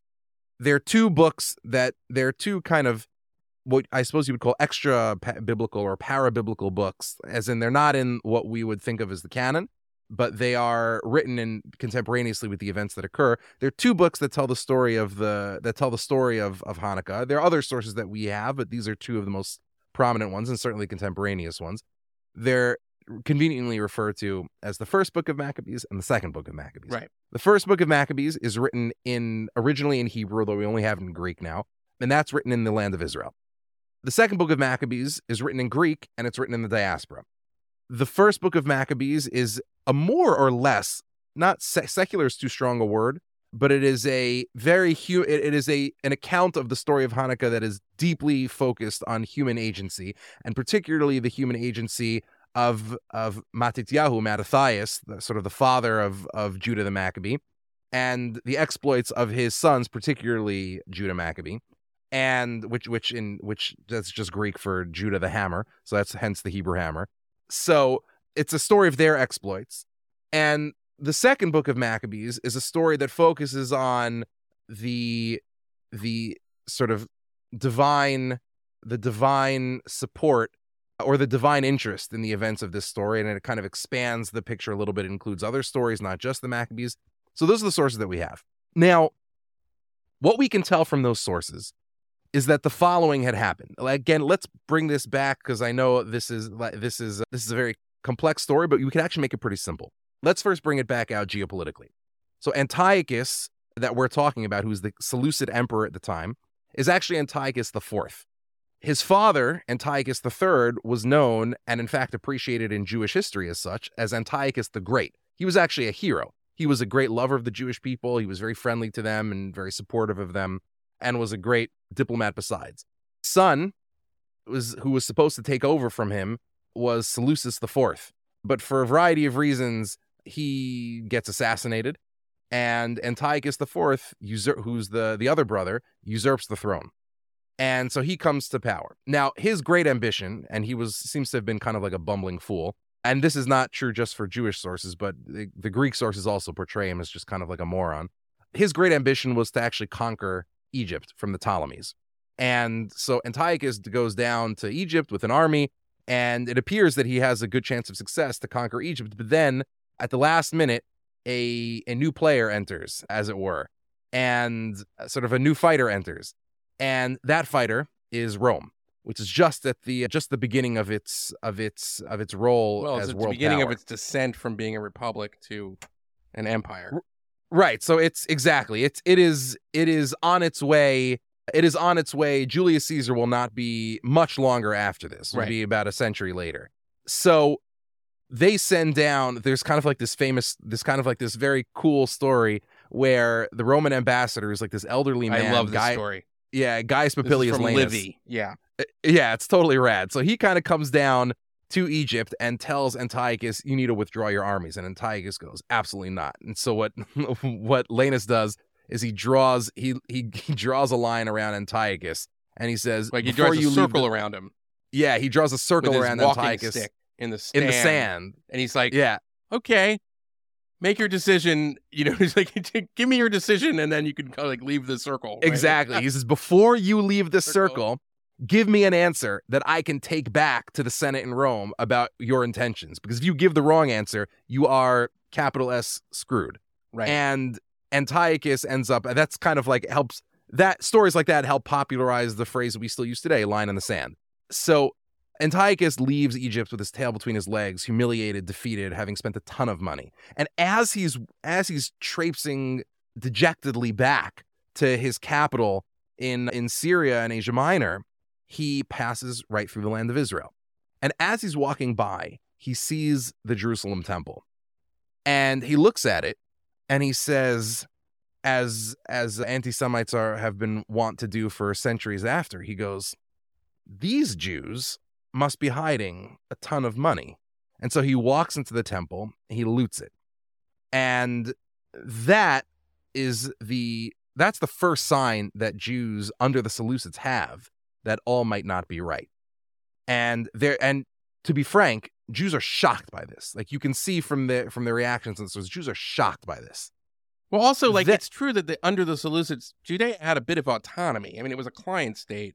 there are two books that there are two kind of what I suppose you would call extra biblical or parabiblical books, as in they're not in what we would think of as the canon, but they are written in contemporaneously with the events that occur. There are two books that tell the story of the that tell the story of of Hanukkah. There are other sources that we have, but these are two of the most prominent ones and certainly contemporaneous ones. They're conveniently referred to as the first book of Maccabees and the second book of Maccabees. Right. The first book of Maccabees is written in originally in Hebrew, though we only have it in Greek now, and that's written in the land of Israel. The second book of Maccabees is written in Greek and it's written in the diaspora. The first book of Maccabees is a more or less not secular is too strong a word, but it is a very hu- it is a an account of the story of Hanukkah that is deeply focused on human agency and particularly the human agency of of Matityahu, Mattathias, the, sort of the father of of Judah the Maccabee, and the exploits of his sons, particularly Judah Maccabee, and which which in which that's just Greek for Judah the hammer, so that's hence the Hebrew hammer. So it's a story of their exploits, and the second book of Maccabees is a story that focuses on the the sort of divine the divine support or the divine interest in the events of this story, and it kind of expands the picture a little bit. It includes other stories, not just the Maccabees. So those are the sources that we have. Now, what we can tell from those sources is that the following had happened. Again, let's bring this back because I know this is this is this is a very complex story, but we can actually make it pretty simple. Let's first bring it back out geopolitically. So Antiochus, that we're talking about, who's the Seleucid emperor at the time, is actually Antiochus Fourth. His father, Antiochus III, was known and in fact appreciated in Jewish history as such as Antiochus the Great. He was actually a hero. He was a great lover of the Jewish people. He was very friendly to them and very supportive of them and was a great diplomat besides. Son was who was supposed to take over from him was Seleucus IV. But for a variety of reasons, he gets assassinated and Antiochus IV, usur- who's the, the other brother, usurps the throne. And so he comes to power. Now, his great ambition, and he was seems to have been kind of like a bumbling fool. And this is not true just for Jewish sources, but the, the Greek sources also portray him as just kind of like a moron. His great ambition was to actually conquer Egypt from the Ptolemies. And so Antiochus goes down to Egypt with an army, and it appears that he has a good chance of success to conquer Egypt. But then at the last minute, a, a new player enters, as it were, and uh, sort of a new fighter enters and that fighter is Rome, which is just at the just the beginning of its of its of its role well, as it's world the beginning power. of its descent from being a republic to an empire. Right. So it's exactly it's it is it is on its way. It is on its way. Julius Caesar will not be much longer after this. Will Right. be about a century later. So they send down. There's kind of like this famous, this kind of like this very cool story where the Roman ambassador is like this elderly man. I love this guy, story. Yeah, Gaius Popillius from Laenas. Livy. Yeah. Uh, Yeah, it's totally rad. So he kind of comes down to Egypt and tells Antiochus, "You need to withdraw your armies." And Antiochus goes, "Absolutely not." And so what what Laenas does is he draws he he, he draws a line around Antiochus and he says, Like he "Before draws a circle the-" around him Yeah, he draws a circle around Antiochus in the in the sand. sand. and he's like, Yeah, "Okay, make your decision." You know, he's like, "Give me your decision, and then you can kind of like leave the circle." right? exactly. He says, "Before you leave the Circle. circle." Give me an answer that I can take back to the Senate in Rome about your intentions. Because if you give the wrong answer, you are capital S screwed. right. and Antiochus ends up that's kind of like helps that stories like that help popularize the phrase we still use today, line in the sand. So Antiochus leaves Egypt with his tail between his legs, humiliated, defeated, having spent a ton of money. And as he's as he's traipsing dejectedly back to his capital in in Syria and Asia Minor, he passes right through the land of Israel. And as he's walking by, he sees the Jerusalem temple. And he looks at it and he says, as as anti-Semites are have been wont to do for centuries after, he goes, These Jews must be hiding a ton of money. And so he walks into the temple, he loots it. And that is the that's the first sign that Jews under the Seleucids have that all might not be right. And there and to be frank, Jews are shocked by this. Like you can see from the from the reactions and so Jews are shocked by this. Well, also, like That- it's true that the, under the Seleucids, Judea had a bit of autonomy. I mean, it was a client state,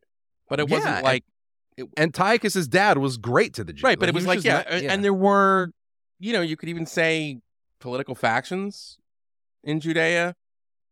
but it Yeah, wasn't and- like Antiochus's dad was great to the Jews. right. But it he was like yeah, not- a- and there were, you know, you could even say political factions in Judea.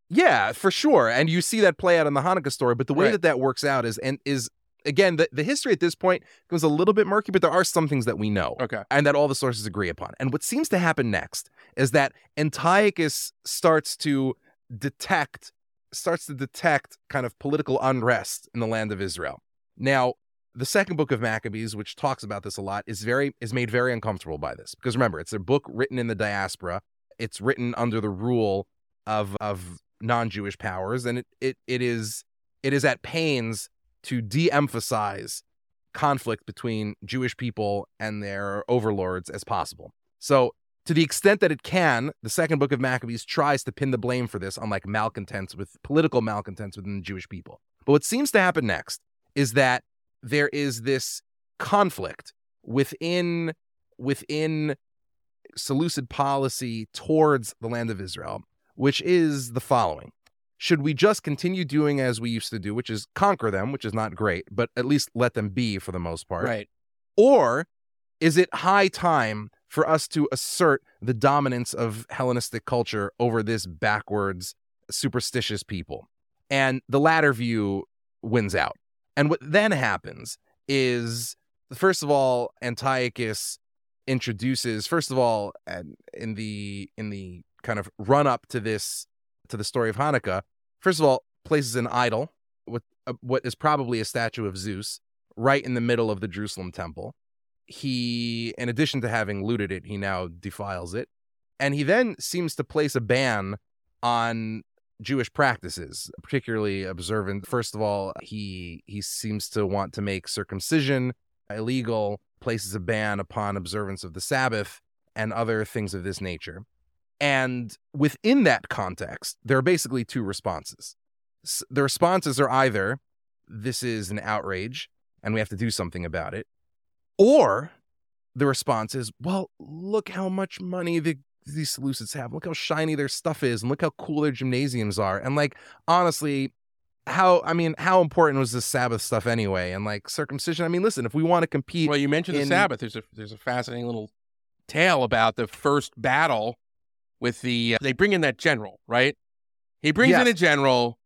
Yeah, for sure. And you see that play out in the Hanukkah story. But the way Right. that that works out is, and is again, the, the history at this point goes a little bit murky, but there are some things that we know Okay. and that all the sources agree upon. And what seems to happen next is that Antiochus starts to detect, starts to detect kind of political unrest in the land of Israel. Now, the second book of Maccabees, which talks about this a lot, is very is made very uncomfortable by this because remember, it's a book written in the diaspora. It's written under the rule of of non-Jewish powers, and it it, it is it is at pains to de-emphasize conflict between Jewish people and their overlords as possible. So, to the extent that it can, the second book of Maccabees tries to pin the blame for this on like malcontents with political malcontents within the Jewish people. But what seems to happen next is that there is this conflict within within Seleucid policy towards the land of Israel, which is the following. Should we just continue doing as we used to do, which is conquer them, which is not great, but at least let them be for the most part? Right. Or is it high time for us to assert the dominance of Hellenistic culture over this backwards, superstitious people? And the latter view wins out. And what then happens is, first of all, Antiochus introduces, first of all, and in the in the kind of run up to this to the story of Hanukkah, first of all, places an idol with a, what is probably a statue of Zeus right in the middle of the Jerusalem temple. He, in addition to having looted it, he now defiles it. And he then seems to place a ban on Jewish practices, particularly observant. First of all, he he seems to want to make circumcision illegal, places a ban upon observance of the Sabbath and other things of this nature. And within that context, there are basically two responses. The responses are either this is an outrage and we have to do something about it, or the response is, well, look how much money the, these Seleucids have. Look how shiny their stuff is and look how cool their gymnasiums are. And like, honestly, how, I mean, how important was this Sabbath stuff anyway? And like circumcision, I mean, listen, if we want to compete, Well, you mentioned the Sabbath. There's a there's a fascinating little tale about the first battle with the. Uh, they bring in that general, right? He brings in a general.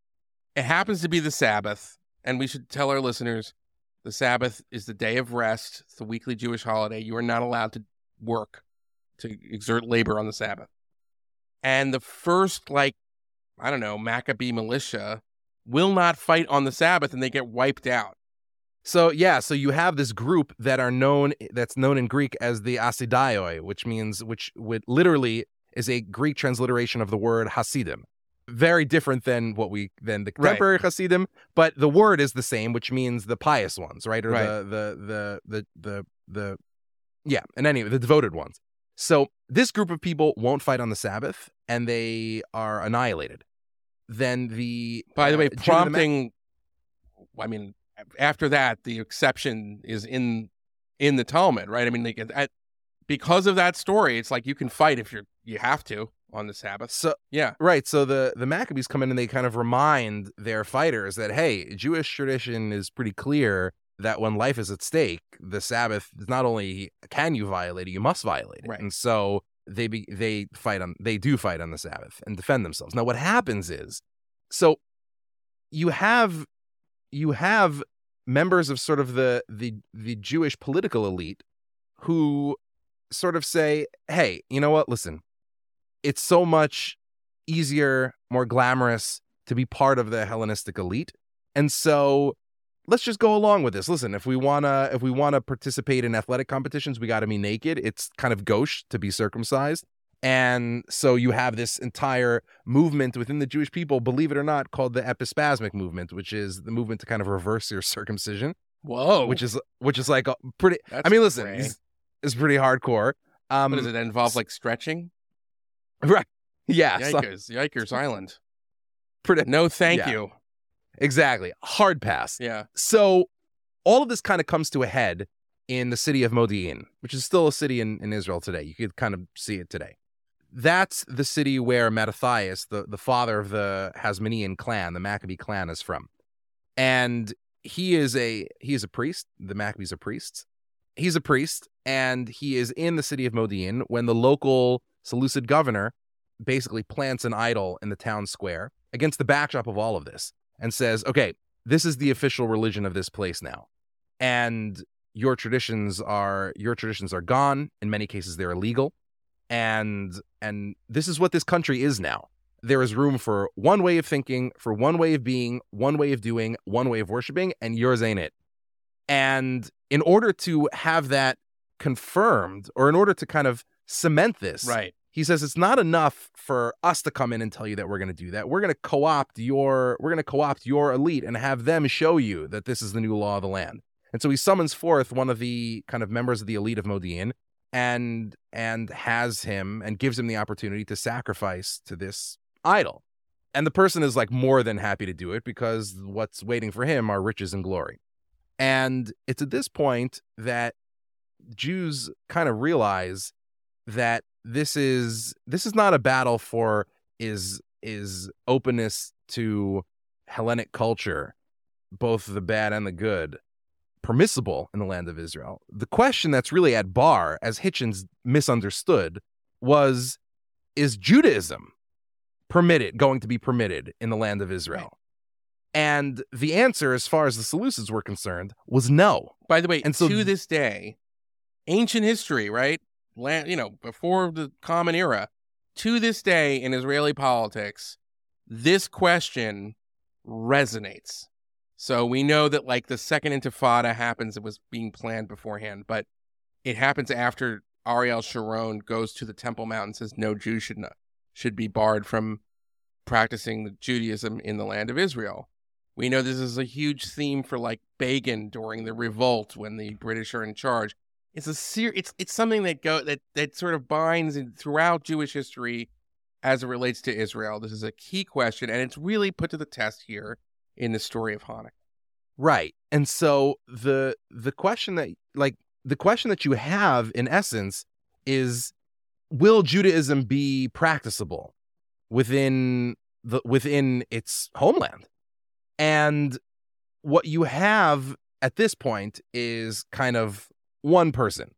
It happens to be the Sabbath, and we should tell our listeners the Sabbath is the day of rest. It's the weekly Jewish holiday. You are not allowed to work, to exert labor on the Sabbath. And the first, like, I don't know, Maccabee militia will not fight on the Sabbath, and they get wiped out. So yeah, so you have this group that are known that's known in Greek as the Asidaioi, which means which would literally is a Greek transliteration of the word Hasidim. Very different than what we than the Right. contemporary Hasidim, but the word is the same, which means the pious ones, right? Or Right. the, the the the the the yeah, and anyway, the devoted ones. So this group of people won't fight on the Sabbath, and they are annihilated. Then the By the uh, way, Judah the Ma- prompting. I mean, after that, the exception is in in the Talmud, right? I mean, they get at, because of that story. It's like you can fight if you're you have to on the Sabbath. so Yeah, Right. So the the Maccabees come in and they kind of remind their fighters that hey, Jewish tradition is pretty clear that when life is at stake, the Sabbath is not only can you violate it, you must violate it. Right. And so they be, they fight on they do fight on the Sabbath and defend themselves. Now what happens is so you have you have members of sort of the the the Jewish political elite who sort of say, "Hey, you know what? Listen, it's so much easier, more glamorous to be part of the Hellenistic elite, and so let's just go along with this. Listen, if we wanna if we wanna participate in athletic competitions, we got to be naked. It's kind of gauche to be circumcised." And so you have this entire movement within the Jewish people, believe it or not, called the epispasmic movement, which is the movement to kind of reverse your circumcision, Whoa. which is which is like a pretty. That's I mean, listen, it's, it's pretty hardcore. Um, what does it involve? Like stretching? Right? Yeah. so- Yikers. Yikers Island. pretty, No, thank Yeah. you. exactly. Hard pass. Yeah. So all of this kind of comes to a head in the city of Modi'in, which is still a city in, in Israel today. You could kind of see it today. That's the city where Mattathias, the, the father of the Hasmonean clan, the Maccabee clan, is from. And he is a he is a priest. The Maccabees are priests. He's a priest, and he is in the city of Modi'in when the local Seleucid governor basically plants an idol in the town square against the backdrop of all of this and says, okay, this is the official religion of this place now. And your traditions are your traditions are gone. In many cases, they're illegal. And and this is what this country is now. There is room for one way of thinking, for one way of being, one way of doing, one way of worshiping, and yours ain't it. And in order to have that confirmed, or in order to kind of cement this, Right. He says it's not enough for us to come in and tell you that we're going to do that. We're going to co-opt your we're going to co-opt your elite and have them show you that this is the new law of the land. And so he summons forth one of the kind of members of the elite of Modi'in and and has him and gives him the opportunity to sacrifice to this idol. And the person is like more than happy to do it because what's waiting for him are riches and glory. And it's at this point that Jews kind of realize that this is this is not a battle for is is openness to Hellenic culture, both the bad and the good, permissible in the land of Israel. The question that's really at bar, as Hitchens misunderstood, was is Judaism permitted, going to be permitted in the land of Israel? And the answer, as far as the Seleucids were concerned, was no. By the way, And so to th- this day, ancient history, right? Land, you know, before the common era, to this day in Israeli politics, this question resonates. So we know that like the second intifada happens, it was being planned beforehand, but it happens after Ariel Sharon goes to the Temple Mount and says no Jew should not, should be barred from practicing Judaism in the land of Israel. We know this is a huge theme for like Begin during the revolt when the British are in charge. It's a ser- it's it's something that go that that sort of binds in throughout Jewish history as it relates to Israel. This is a key question, and it's really put to the test here in the story of Hanukkah. Right. And so the the question that like the question that you have in essence is will Judaism be practicable within the within its homeland? And what you have at this point is kind of one person.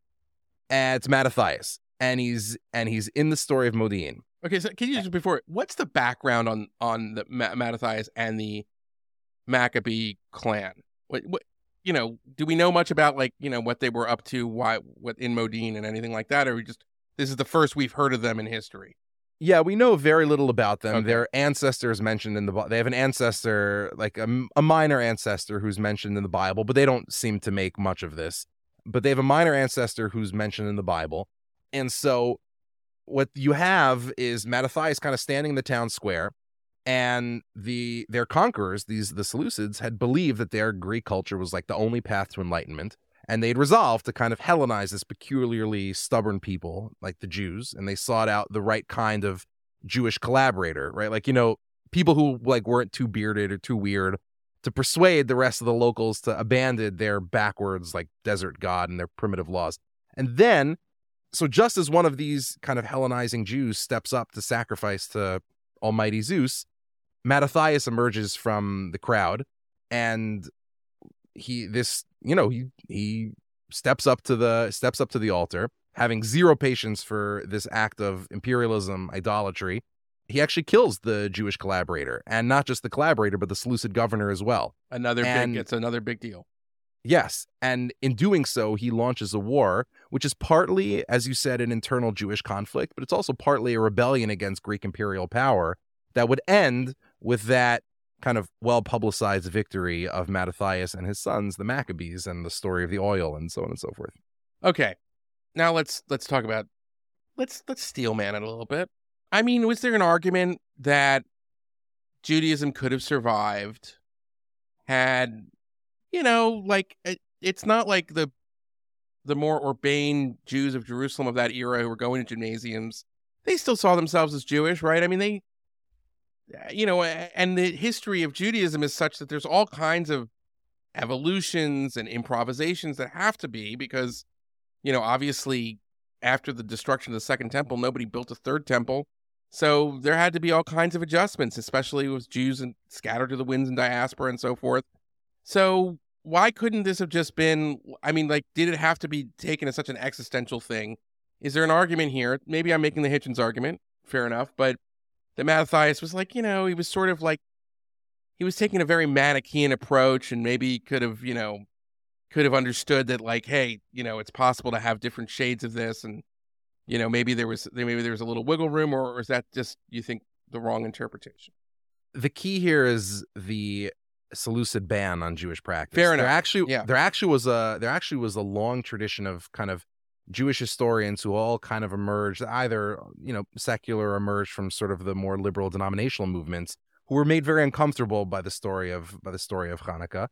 And it's Mattathias. And he's and he's in the story of Modi'in. Okay, so can you just before what's the background on on the Ma- Mattathias and the Maccabee clan? What what you know? Do we know much about like you know what they were up to? Why what in Modi'in and anything like that? Or we just this is the first we've heard of them in history. Yeah, we know very little about them. Okay. Their ancestors mentioned in the they have an ancestor like a minor ancestor who's mentioned in the Bible, but they don't seem to make much of this. But they have a minor ancestor who's mentioned in the Bible, and so what you have is Mattathias kind of standing in the town square, and the their conquerors, these the Seleucids, had believed that their Greek culture was like the only path to enlightenment, and they'd resolved to kind of Hellenize this peculiarly stubborn people like the Jews, and they sought out the right kind of Jewish collaborator, right? Like you know, people who like weren't too bearded or too weird to persuade the rest of the locals to abandon their backwards like desert god and their primitive laws. And then so just as one of these kind of Hellenizing Jews steps up to sacrifice to Almighty Zeus, Mattathias emerges from the crowd and he this you know he he steps up to the steps up to the altar having zero patience for this act of imperialism idolatry he actually kills the Jewish collaborator, and not just the collaborator, but the Seleucid governor as well. Another And- big. It's another big deal. Yes, and in doing so, he launches a war, which is partly, as you said, an internal Jewish conflict, but it's also partly a rebellion against Greek imperial power that would end with that kind of well publicized victory of Mattathias and his sons, the Maccabees, and the story of the oil, and so on and so forth. Okay, now let's let's talk about let's let's steel man it a little bit. I mean, was there an argument that Judaism could have survived had you know, like it, it's not like the the more urbane Jews of Jerusalem of that era who were going to gymnasiums, they still saw themselves as Jewish, right? I mean, they eh, you know, and the history of Judaism is such that there's all kinds of evolutions and improvisations that have to be because you know, obviously after the destruction of the second temple, nobody built a third temple. So there had to be all kinds of adjustments, especially with Jews and scattered to the winds and diaspora and so forth. So why couldn't this have just been I mean, like, did it have to be taken as such an existential thing? Is there an argument here? Maybe I'm making the Hitchens argument, fair enough, but that Mattathias was like, you know, he was sort of like he was taking a very Manichaean approach and maybe could have, you know, could have understood that like hey you know it's possible to have different shades of this and you know maybe there was maybe there was a little wiggle room or, or is that just you think the wrong interpretation The key here is the Seleucid ban on Jewish practice. Fair enough. There actually, Yeah. there actually was a there actually was a long tradition of kind of Jewish historians who all kind of emerged either you know secular or emerged from sort of the more liberal denominational movements who were made very uncomfortable by the story of by the story of Hanukkah,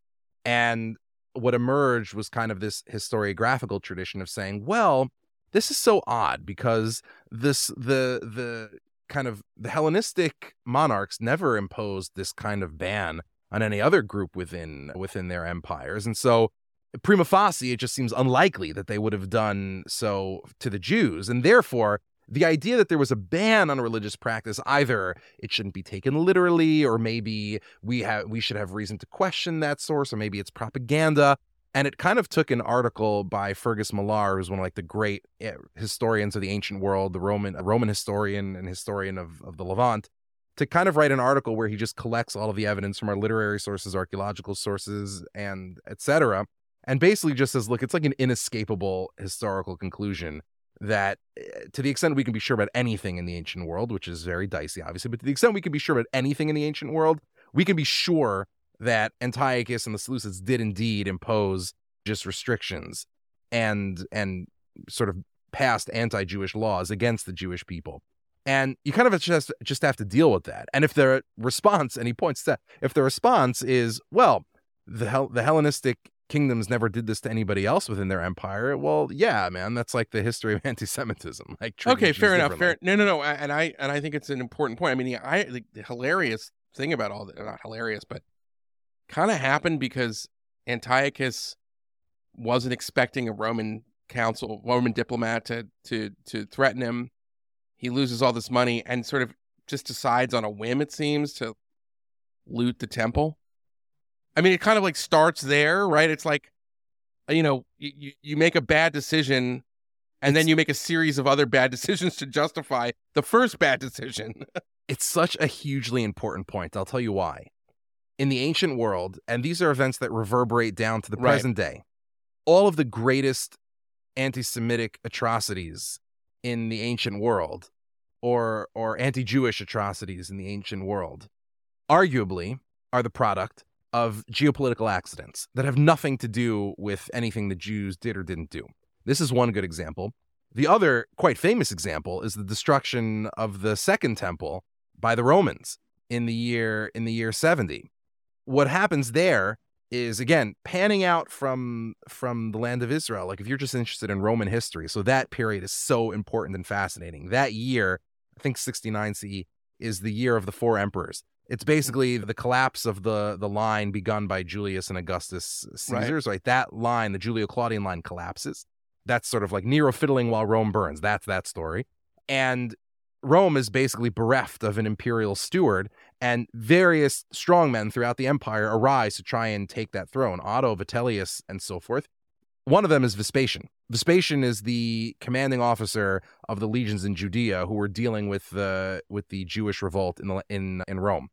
and what emerged was kind of this historiographical tradition of saying, well, this is so odd because this the the kind of the Hellenistic monarchs never imposed this kind of ban on any other group within within their empires, and so prima facie, it just seems unlikely that they would have done so to the Jews, and therefore. The idea that there was a ban on religious practice, either it shouldn't be taken literally, or maybe we have we should have reason to question that source, or maybe it's propaganda. And it kind of took an article by Fergus Millar, who's one of like the great eh, historians of the ancient world, the Roman Roman historian and historian of, of the Levant, to kind of write an article where he just collects all of the evidence from our literary sources, archaeological sources, and etc. And basically just says, look, it's like an inescapable historical conclusion that eh, to the extent we can be sure about anything in the ancient world, which is very dicey, obviously, but to the extent we can be sure about anything in the ancient world, we can be sure that Antiochus and the Seleucids did indeed impose just restrictions and and sort of passed anti-Jewish laws against the Jewish people. And you kind of just just have to deal with that. And if their response, and he points to if the response is, well, the Hel- the Hellenistic kingdoms never did this to anybody else within their empire. Well, yeah, man, that's like the history of anti-Semitism. Like okay fair enough fair no no no I- and i and i think it's an important point i mean I, the, the hilarious thing about all that not hilarious but kind of happened because antiochus wasn't expecting a roman council roman diplomat to to to threaten him he loses all this money and sort of just decides on a whim it seems to loot the temple i mean it kind of like starts there right it's like you know you, you, you make a bad decision and then you make a series of other bad decisions to justify the first bad decision. It's such a hugely important point. I'll tell you why. In the ancient world, and these are events that reverberate down to the Right. present day, all of the greatest anti Semitic atrocities in the ancient world, or, or anti Jewish atrocities in the ancient world, arguably are the product of geopolitical accidents that have nothing to do with anything the Jews did or didn't do. This is one good example. The other quite famous example is the destruction of the second temple by the Romans in the year in the year 70. What happens there is again panning out from from the land of Israel. Like if you're just interested in Roman history, so that period is so important and fascinating. That year, I think 69 CE is the year of the four emperors. It's basically the collapse of the the line begun by Julius and Augustus Caesars. Right, that line, the Julio Claudian line, collapses. That's sort of like Nero fiddling while Rome burns. That's that story. And Rome is basically bereft of an imperial steward, and various strongmen throughout the empire arise to try and take that throne Otho, Vitellius, and so forth. One of them is Vespasian. Vespasian is the commanding officer of the legions in Judea who were dealing with the with the Jewish revolt in the, in in Rome.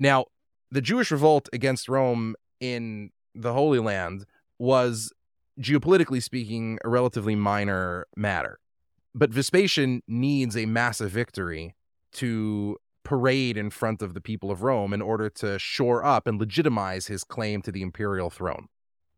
Now, the Jewish revolt against Rome in the Holy Land was geopolitically speaking a relatively minor matter. But Vespasian needs a massive victory to parade in front of the people of Rome in order to shore up and legitimize his claim to the imperial throne.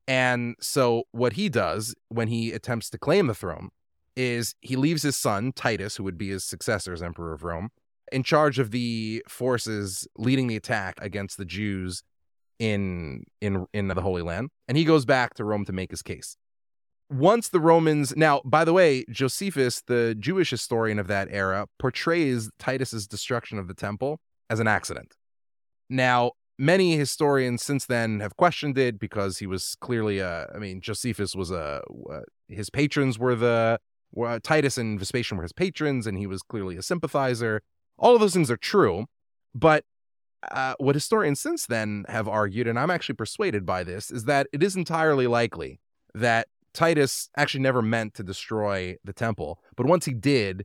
And so, what he does when he attempts to claim the throne is he leaves his son, Titus, who would be his successor as emperor of Rome, in charge of the forces leading the attack against the Jews in in in the Holy Land, and he goes back to Rome to make his case. Once the Romans, now by the way, Josephus, the Jewish historian of that era, portrays Titus's destruction of the temple as an accident. Now, many historians since then have questioned it because he was clearly a. I mean, Josephus was a. his patrons were the were, Titus and Vespasian were his patrons, and he was clearly a sympathizer. All of those things are true, but uh, what historians since then have argued, and I'm actually persuaded by this, is that it is entirely likely that Titus actually never meant to destroy the temple, but once he did,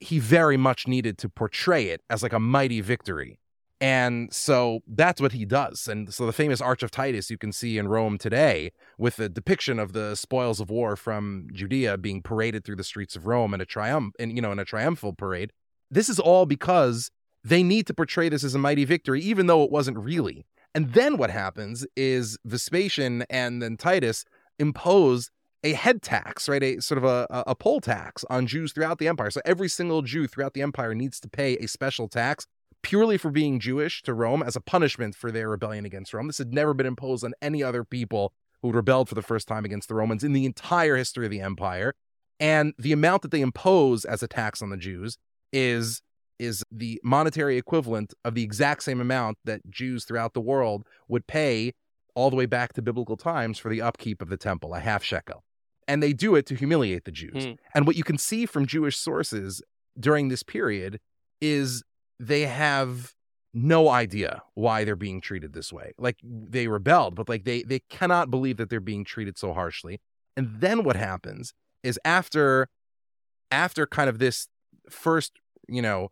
he very much needed to portray it as like a mighty victory. And so that's what he does. And so the famous Arch of Titus you can see in Rome today with the depiction of the spoils of war from Judea being paraded through the streets of Rome in a triumph and you know in a triumphal parade. This is all because they need to portray this as a mighty victory, even though it wasn't really. And then what happens is Vespasian and then Titus impose a head tax, right? A sort of a, a poll tax on Jews throughout the empire. So every single Jew throughout the empire needs to pay a special tax purely for being Jewish to Rome as a punishment for their rebellion against Rome. This had never been imposed on any other people who rebelled for the first time against the Romans in the entire history of the empire. And the amount that they impose as a tax on the Jews is is the monetary equivalent of the exact same amount that Jews throughout the world would pay all the way back to biblical times for the upkeep of the temple, a half shekel. And they do it to humiliate the Jews. Hmm. And what you can see from Jewish sources during this period is they have no idea why they're being treated this way. Like they rebelled, but like they they cannot believe that they're being treated so harshly. And then what happens is after after kind of this first, you know,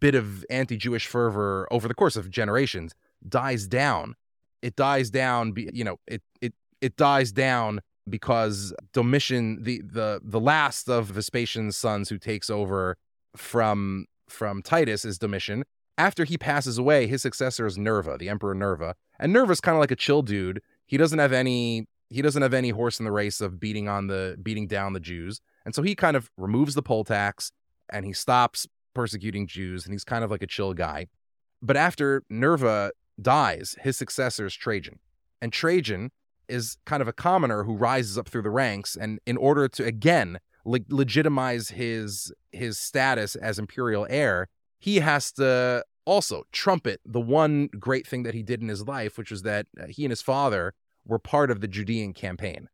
bit of anti-Jewish fervor over the course of generations dies down. It dies down, be- you know, it it it dies down because Domitian, the the the last of Vespasian's sons who takes over from from Titus is Domitian. After he passes away, his successor is Nerva, the Emperor Nerva. And Nerva's kind of like a chill dude. He doesn't have any he doesn't have any horse in the race of beating on the beating down the Jews. And so he kind of removes the poll tax and he stops persecuting Jews and he's kind of like a chill guy. But after Nerva dies, his successor is Trajan. And Trajan is kind of a commoner who rises up through the ranks and in order to again le- legitimize his his status as imperial heir, he has to also trumpet the one great thing that he did in his life, which was that uh, he and his father were part of the Judean campaign.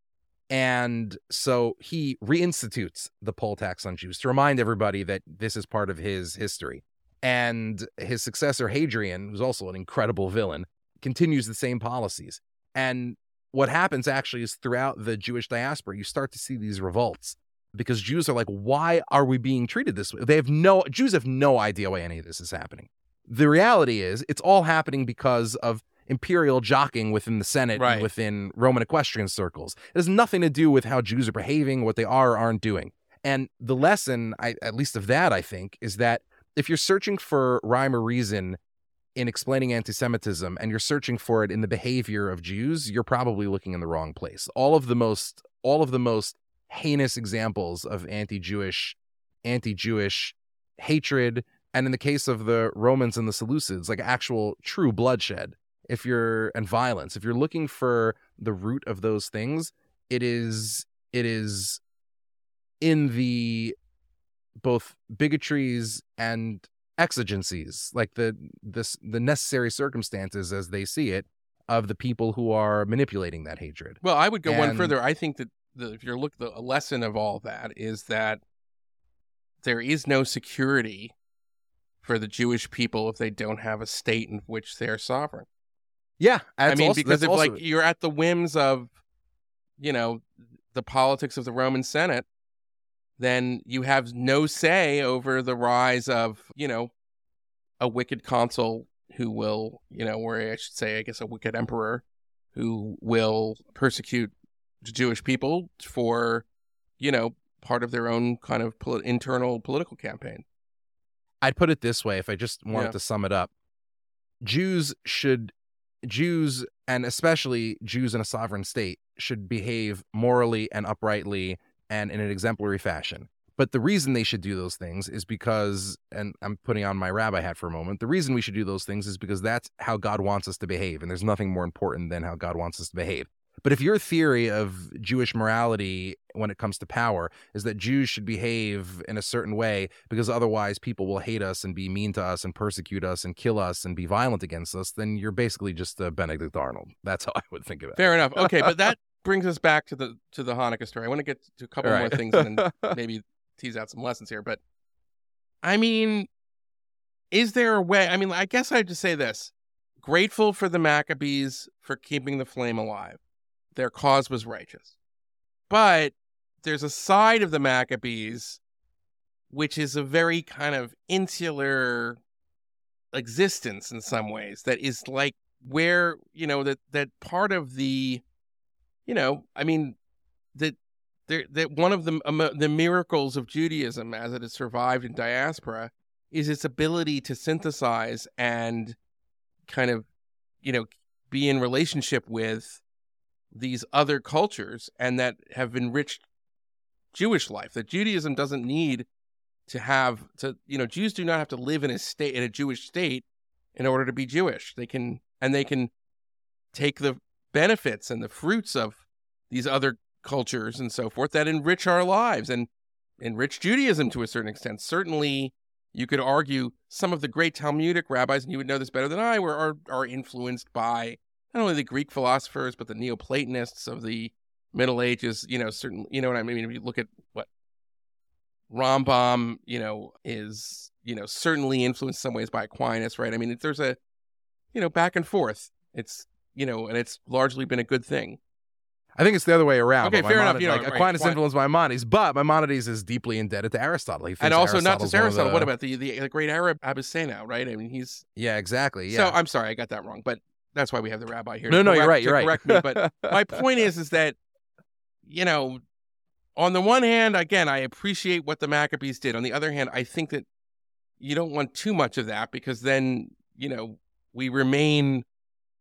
And so he reinstitutes the poll tax on Jews to remind everybody that this is part of his history. And his successor, Hadrian, who's also an incredible villain, continues the same policies. And what happens actually is throughout the Jewish diaspora, you start to see these revolts because Jews are like, why are we being treated this way? They have no, Jews have no idea why any of this is happening. The reality is, it's all happening because of imperial jockeying within the Senate Right. and within Roman equestrian circles. It has nothing to do with how Jews are behaving, what they are or aren't doing. And the lesson, I, at least of that, I think, is that if you're searching for rhyme or reason in explaining anti-Semitism and you're searching for it in the behavior of Jews, you're probably looking in the wrong place. All of the most, all of the most heinous examples of anti-Jewish, anti-Jewish hatred, and in the case of the Romans and the Seleucids, like actual true bloodshed. If you're and violence, if you're looking for the root of those things, it is it is in the both bigotries and exigencies, like the this the necessary circumstances as they see it of the people who are manipulating that hatred. Well, I would go one further. I think that the, if you're look, the lesson of all that is that there is no security for the Jewish people if they don't have a state in which they're sovereign. Yeah, I mean, also- because if also- like you're at the whims of, you know, the politics of the Roman Senate, then you have no say over the rise of, you know, a wicked consul who will, you know, or I should say, I guess, a wicked emperor who will persecute the Jewish people for, you know, part of their own kind of pol- internal political campaign. I'd put it this way if I just wanted Yeah. to sum it up. Jews should Jews and especially Jews in a sovereign state should behave morally and uprightly and in an exemplary fashion. But the reason they should do those things is because and I'm putting on my rabbi hat for a moment. The reason we should do those things is because that's how God wants us to behave and there's nothing more important than how God wants us to behave. But if your theory of Jewish morality when it comes to power is that Jews should behave in a certain way because otherwise people will hate us and be mean to us and persecute us and kill us and be violent against us, then you're basically just a Benedict Arnold. That's how I would think of it. Fair enough. Okay, but that brings us back to the to the Hanukkah story. I want to get to a couple All more things and then maybe tease out some lessons here. But I mean, is there a way? I mean, I guess I have to say this: grateful for the Maccabees for keeping the flame alive. Their cause was righteous, but there's a side of the Maccabees which is a very kind of insular existence in some ways that is like where you know that that part of the you know i mean that there that one of the um, the miracles of judaism as it has survived in diaspora is its ability to synthesize and kind of you know be in relationship with these other cultures and that have enriched jewish life that judaism doesn't need to have to you know Jews do not have to live in a state in a Jewish state in order to be Jewish. They can and they can take the benefits and the fruits of these other cultures and so forth that enrich our lives and enrich Judaism to a certain extent. Certainly, you could argue some of the great Talmudic rabbis, and you would know this better than I, were are, are influenced by not only the Greek philosophers but the Neoplatonists of the Middle Ages. You know, certain you know what I mean. If you look at what Rambam, you know, is you know certainly influenced in some ways by Aquinas, right? I mean, there's a you know back and forth. It's you know, and it's largely been a good thing. I think it's the other way around. Okay, fair enough, you know, like, right, Aquinas why- influenced Maimonides, but Maimonides is deeply indebted to Aristotle. He And also not just Aristotle's one of Aristotle. What about the, the the great Arab Avicenna, right? I mean, he's Yeah, exactly. Yeah. so. I'm sorry, I got that wrong, but that's why we have the rabbi here. no, no, you're right. You're right. Correct me, but my point is, is that you know, on the one hand, again, I appreciate what the Maccabees did. On the other hand, I think that you don't want too much of that because then you know we remain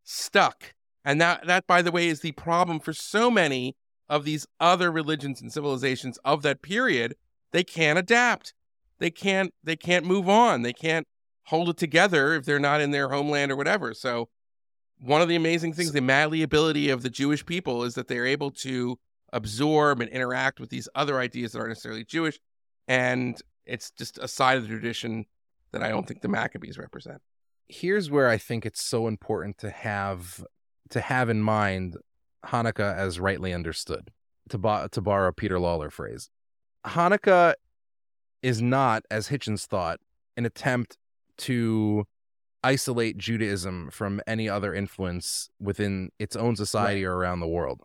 stuck, and that that, by the way, is the problem for so many of these other religions and civilizations of that period. They can't adapt. They can't. They can't move on. They can't hold it together if they're not in their homeland or whatever. So, one of the amazing things, the malleability of the Jewish people, is that they're able to absorb and interact with these other ideas that aren't necessarily Jewish, and it's just a side of the tradition that I don't think the Maccabees represent. Here's where I think it's so important to have to have in mind Hanukkah as rightly understood. To bo- to borrow a Peter Lawler phrase, Hanukkah is not, as Hitchens thought, an attempt to isolate Judaism from any other influence within its own society or around the world.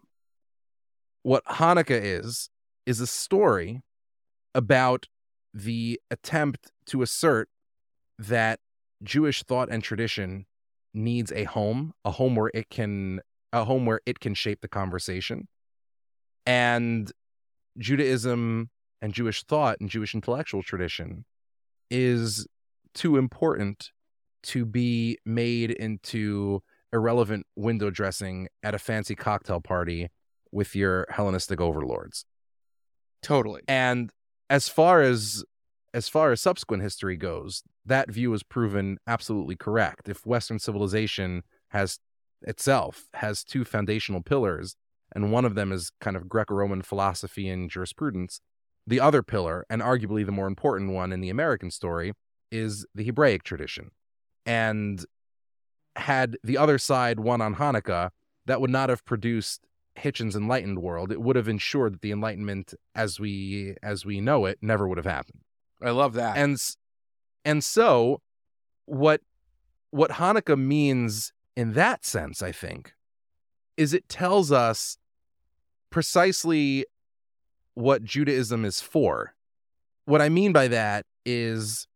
What Hanukkah is is a story about the attempt to assert that Jewish thought and tradition needs a home, a home where it can a home where it can shape the conversation. And Judaism and Jewish thought and Jewish intellectual tradition is too important to be made into irrelevant window dressing at a fancy cocktail party with your Hellenistic overlords. Totally. And as far as as far as subsequent history goes, that view is proven absolutely correct. If Western civilization has itself has two foundational pillars, and one of them is kind of Greco-Roman philosophy and jurisprudence, the other pillar, and arguably the more important one in the American story, is the Hebraic tradition. And had the other side won on Hanukkah, that would not have produced Hitchens' enlightened world. It would have ensured that the Enlightenment, as we as we know it, never would have happened. I love that. And and so, what what Hanukkah means in that sense, I think, is it tells us precisely what Judaism is for. What I mean by that is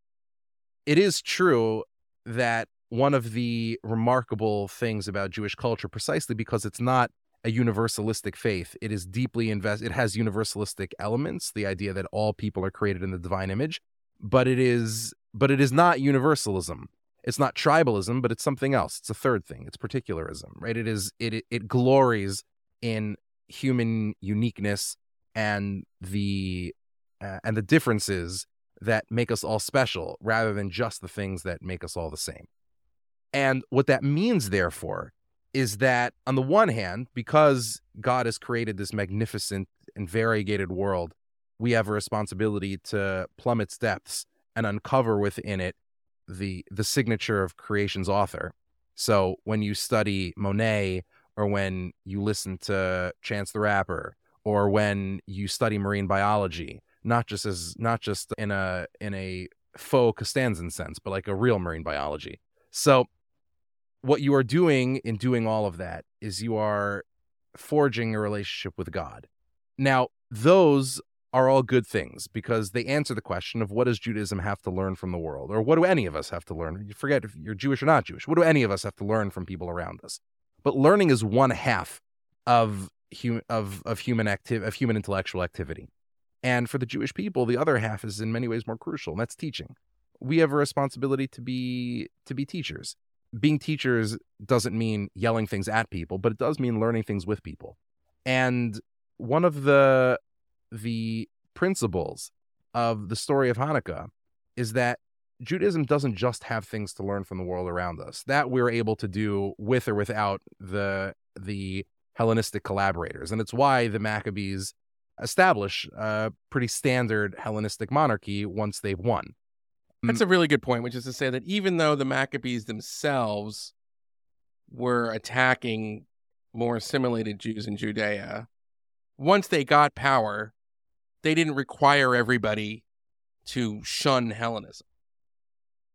it is true that one of the remarkable things about Jewish culture, precisely because it's not a universalistic faith, it is deeply invest. It has universalistic elements, the idea that all people are created in the divine image, but it is, but it is not universalism. It's not tribalism, but it's something else. It's a third thing. It's particularism, right? It is. It it, glories in human uniqueness and the uh, and the differences that make us all special rather than just the things that make us all the same. And what that means, therefore, is that on the one hand, because God has created this magnificent and variegated world, we have a responsibility to plumb its depths and uncover within it the the signature of creation's author. So when you study Monet or when you listen to Chance the Rapper or when you study marine biology, not just as not just in a in a faux Costanzan sense, but like a real marine biology. So what you are doing in doing all of that is you are forging a relationship with God. Now, those are all good things because they answer the question of what does Judaism have to learn from the world, or what do any of us have to learn? You forget if you're Jewish or not Jewish. What do any of us have to learn from people around us? But learning is one half of human of of human active of human intellectual activity, and for the Jewish people, the other half is in many ways more crucial, and that's teaching. We have a responsibility to be to be teachers. Being teachers doesn't mean yelling things at people, but it does mean learning things with people. And one of the the principles of the story of Hanukkah is that Judaism doesn't just have things to learn from the world around us. That we're able to do with or without the the Hellenistic collaborators. And it's why the Maccabees establish a pretty standard Hellenistic monarchy once they've won. That's mm. a really good point, which is to say that even though the Maccabees themselves were attacking more assimilated Jews in Judea, once they got power, they didn't require everybody to shun Hellenism.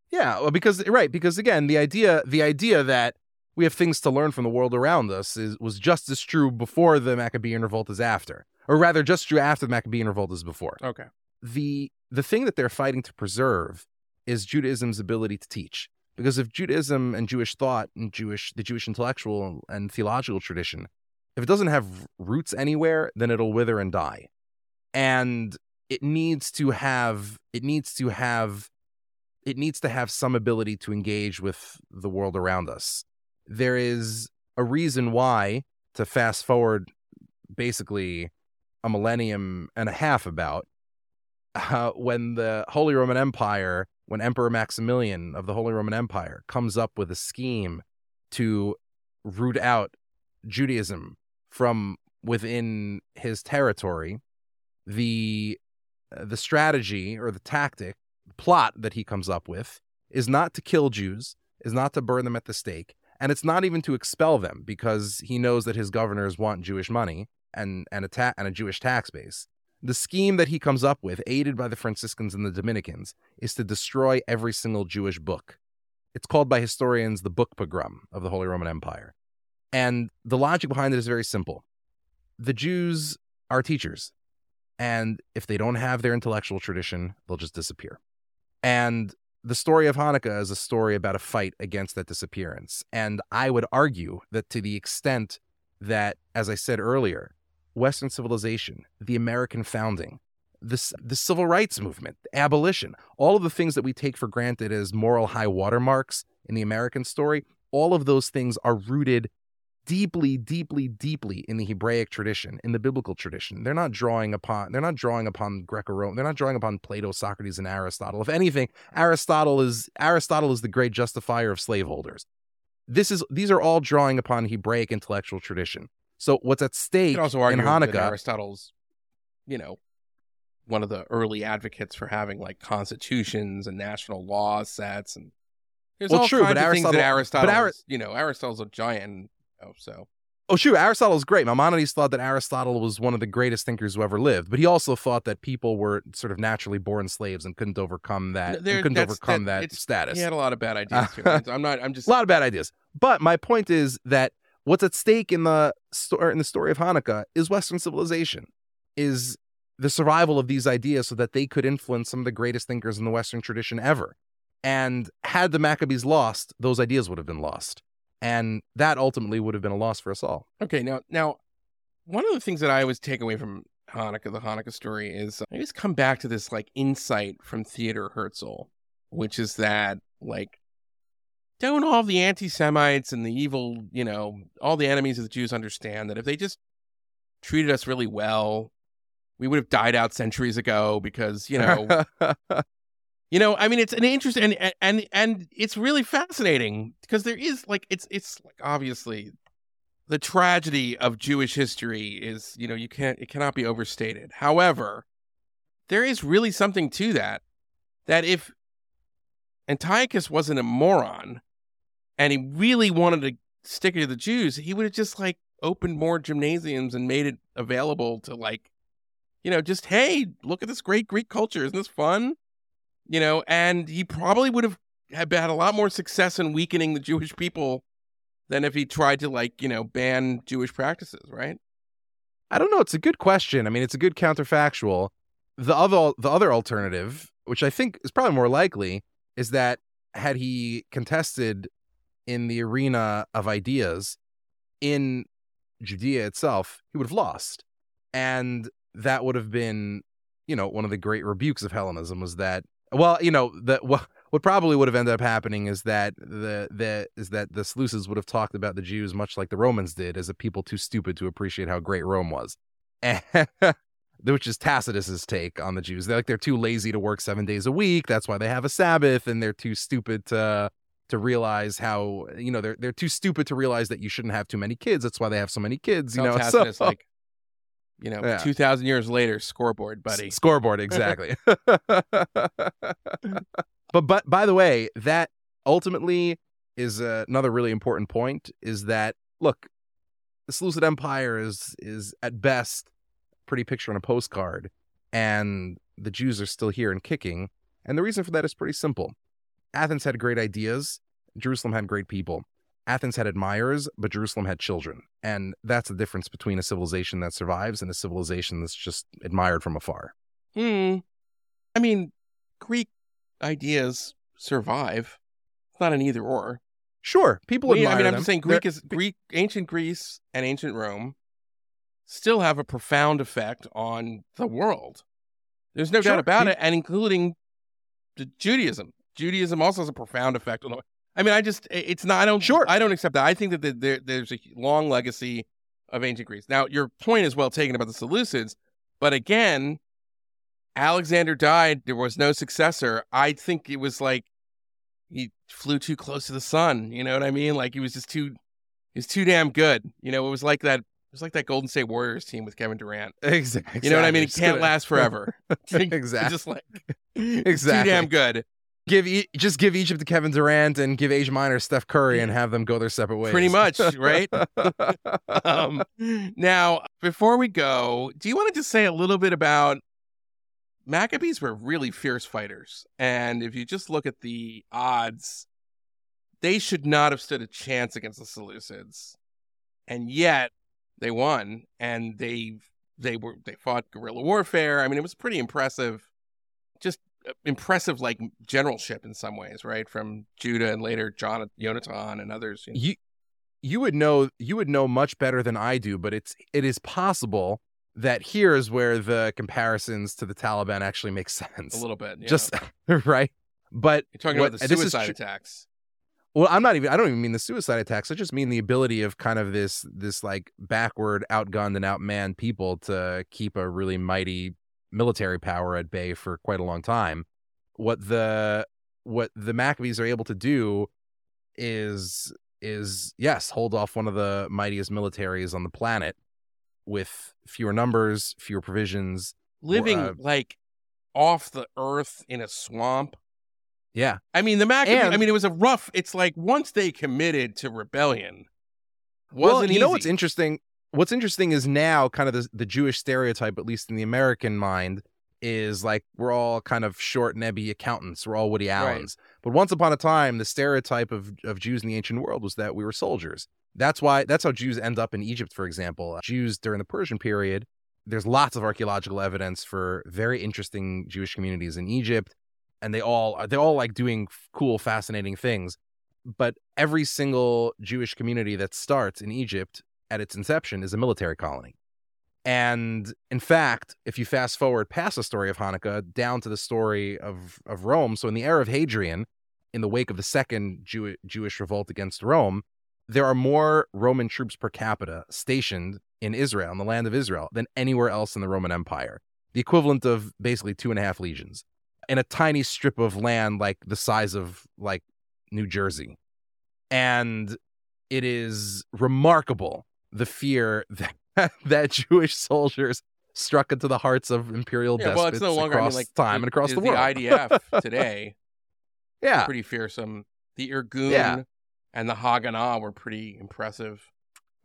Yeah, well, because right, because again, the idea the idea that we have things to learn from the world around us is was just as true before the Maccabean revolt as after, or rather, just true after the Maccabean revolt as before. Okay. The the thing that they're fighting to preserve is Judaism's ability to teach. Because if Judaism and Jewish thought and Jewish the Jewish intellectual and theological tradition, if it doesn't have roots anywhere, then it'll wither and die. And it needs to have it needs to have it needs to have some ability to engage with the world around us. There is a reason why to fast forward basically a millennium and a half about uh, when the Holy Roman Empire, when Emperor Maximilian of the Holy Roman Empire comes up with a scheme to root out Judaism from within his territory, the the strategy or the tactic plot that he comes up with is not to kill Jews, is not to burn them at the stake, and it's not even to expel them because he knows that his governors want Jewish money and and a ta- and a Jewish tax base. The scheme that he comes up with, aided by the Franciscans and the Dominicans, is to destroy every single Jewish book. It's called by historians the book pogrom of the Holy Roman Empire. And the logic behind it is very simple. The Jews are teachers, and if they don't have their intellectual tradition, they'll just disappear. And the story of Hanukkah is a story about a fight against that disappearance. And I would argue that to the extent that, as I said earlier, Western civilization, the American founding, the, the civil rights movement, abolition, all of the things that we take for granted as moral high watermarks in the American story, all of those things are rooted deeply, deeply, deeply in the Hebraic tradition, in the biblical tradition. They're not drawing upon they're not drawing upon Greco-Roman. They're not drawing upon Plato, Socrates, and Aristotle. If anything, Aristotle is Aristotle is the great justifier of slaveholders. This is these are all drawing upon Hebraic intellectual tradition. So what's at stake also argue in Hanukkah? Aristotle's, you know, one of the early advocates for having like constitutions and national law sets and there's Well, all true, kinds but of things that Aristotle- Ari- you know, Aristotle's a giant, oh, so Oh, shoot, Aristotle's great. Maimonides thought that Aristotle was one of the greatest thinkers who ever lived, but he also thought that people were sort of naturally born slaves and couldn't overcome that. There- couldn't overcome that- that, status. he had a lot of bad ideas too. I'm not, I'm just a lot of bad ideas. But my point is that what's at stake in the story in the story of Hanukkah is Western civilization, is the survival of these ideas so that they could influence some of the greatest thinkers in the Western tradition ever. And had the Maccabees lost, those ideas would have been lost. And that ultimately would have been a loss for us all. Okay, now now one of the things that I always take away from Hanukkah, the Hanukkah story, is uh, I always come back to this like insight from Theodor Herzl, which is that like don't all the anti-Semites and the evil, you know, all the enemies of the Jews understand that if they just treated us really well, we would have died out centuries ago because you know you know i mean it's an interesting and and and it's really fascinating because there is like it's it's like obviously the tragedy of jewish history is you know you can't it cannot be overstated. However there is really something to that that if antiochus wasn't a moron and he really wanted to stick it to the jews he would have just like opened more gymnasiums and made it available to like you know just hey look at this great greek culture isn't this fun you know, and he probably would have had a lot more success in weakening the Jewish people than if he tried to like, you know, ban Jewish practices, right? I don't know. It's a good question. I mean, it's a good counterfactual. The other the other alternative, which I think is probably more likely, is that had he contested in the arena of ideas in Judea itself, he would have lost. And that would have been, you know, one of the great rebukes of Hellenism was that well, you know, the what, what probably would have ended up happening is that the the is that the Seleucids would have talked about the Jews much like the Romans did, as a people too stupid to appreciate how great Rome was. Which is Tacitus's take on the Jews. They're like they're too lazy to work seven days a week. That's why they have a Sabbath, and they're too stupid to to realize how you know they're they're too stupid to realize that you shouldn't have too many kids. That's why they have so many kids. You know, so, like you know, yeah. 2000 years later, scoreboard, buddy. S- scoreboard, exactly. but but by the way, that ultimately is uh, another really important point is that look, the Seleucid Empire is is at best a pretty picture on a postcard and the Jews are still here and kicking, and the reason for that is pretty simple. Athens had great ideas, Jerusalem had great people. Athens had admirers, but Jerusalem had children. And that's the difference between a civilization that survives and a civilization that's just admired from afar. Hmm. I mean, Greek ideas survive. It's not an either or. Sure, people admire I mean, I'm them. just saying Greek They're... is Greek, ancient Greece and ancient Rome still have a profound effect on the world. There's no sure. doubt about it, and including the Judaism. Judaism also has a profound effect on the I mean, I just it's not. I don't. Sure. I don't accept that. I think that there, there's a long legacy of ancient Greece. Now, your point is well taken about the Seleucids, but again, Alexander died. There was no successor. I think it was like he flew too close to the sun. You know what I mean? Like he was just too. He's too damn good. You know, it was like that. It was like that Golden State Warriors team with Kevin Durant. Exactly. You know what I mean? It can't last forever. exactly. Just like exactly. too damn good give e- just give Egypt to Kevin Durant and give Asia Minor Steph Curry and have them go their separate ways. Pretty much, right? um, now, before we go, do you want to just say a little bit about Maccabees were really fierce fighters, and if you just look at the odds, they should not have stood a chance against the Seleucids, and yet they won, and they they were they fought guerrilla warfare. I mean, it was pretty impressive. Impressive like generalship in some ways, right? From Judah and later John Jonathan and others. You, know? you you would know you would know much better than I do, but it's it is possible that here is where the comparisons to the Taliban actually make sense. A little bit, yeah. just right. But you're talking what, about the suicide tr- attacks. Well, I'm not even. I don't even mean the suicide attacks. I just mean the ability of kind of this this like backward, outgunned and outmanned people to keep a really mighty military power at bay for quite a long time. What the what the Maccabees are able to do is is yes, hold off one of the mightiest militaries on the planet with fewer numbers, fewer provisions, living uh, like off the earth in a swamp. Yeah. I mean, the Maccabees, and, I mean, it was a rough, it's like once they committed to rebellion, wasn't well, you easy. know what's interesting? What's interesting is now kind of the, the Jewish stereotype, at least in the American mind, is like we're all kind of short, nebby accountants. We're all Woody Allens. Right. But once upon a time, the stereotype of, of Jews in the ancient world was that we were soldiers. That's why that's how Jews end up in Egypt, for example. Uh, Jews during the Persian period, there's lots of archaeological evidence for very interesting Jewish communities in Egypt, and they all uh, they all like doing cool, fascinating things. But every single Jewish community that starts in Egypt at its inception is a military colony. And in fact, if you fast forward past the story of Hanukkah down to the story of, of Rome, so in the era of Hadrian, in the wake of the second Jew- Jewish revolt against Rome, there are more Roman troops per capita stationed in Israel, in the land of Israel, than anywhere else in the Roman Empire. The equivalent of basically two and a half legions in a tiny strip of land like the size of like New Jersey. And it is remarkable the fear that, that Jewish soldiers struck into the hearts of imperial Yeah, despots well, it's no longer I across mean, like time and across the world. The IDF today yeah, pretty fearsome. The Irgun Yeah. and the Haganah were pretty impressive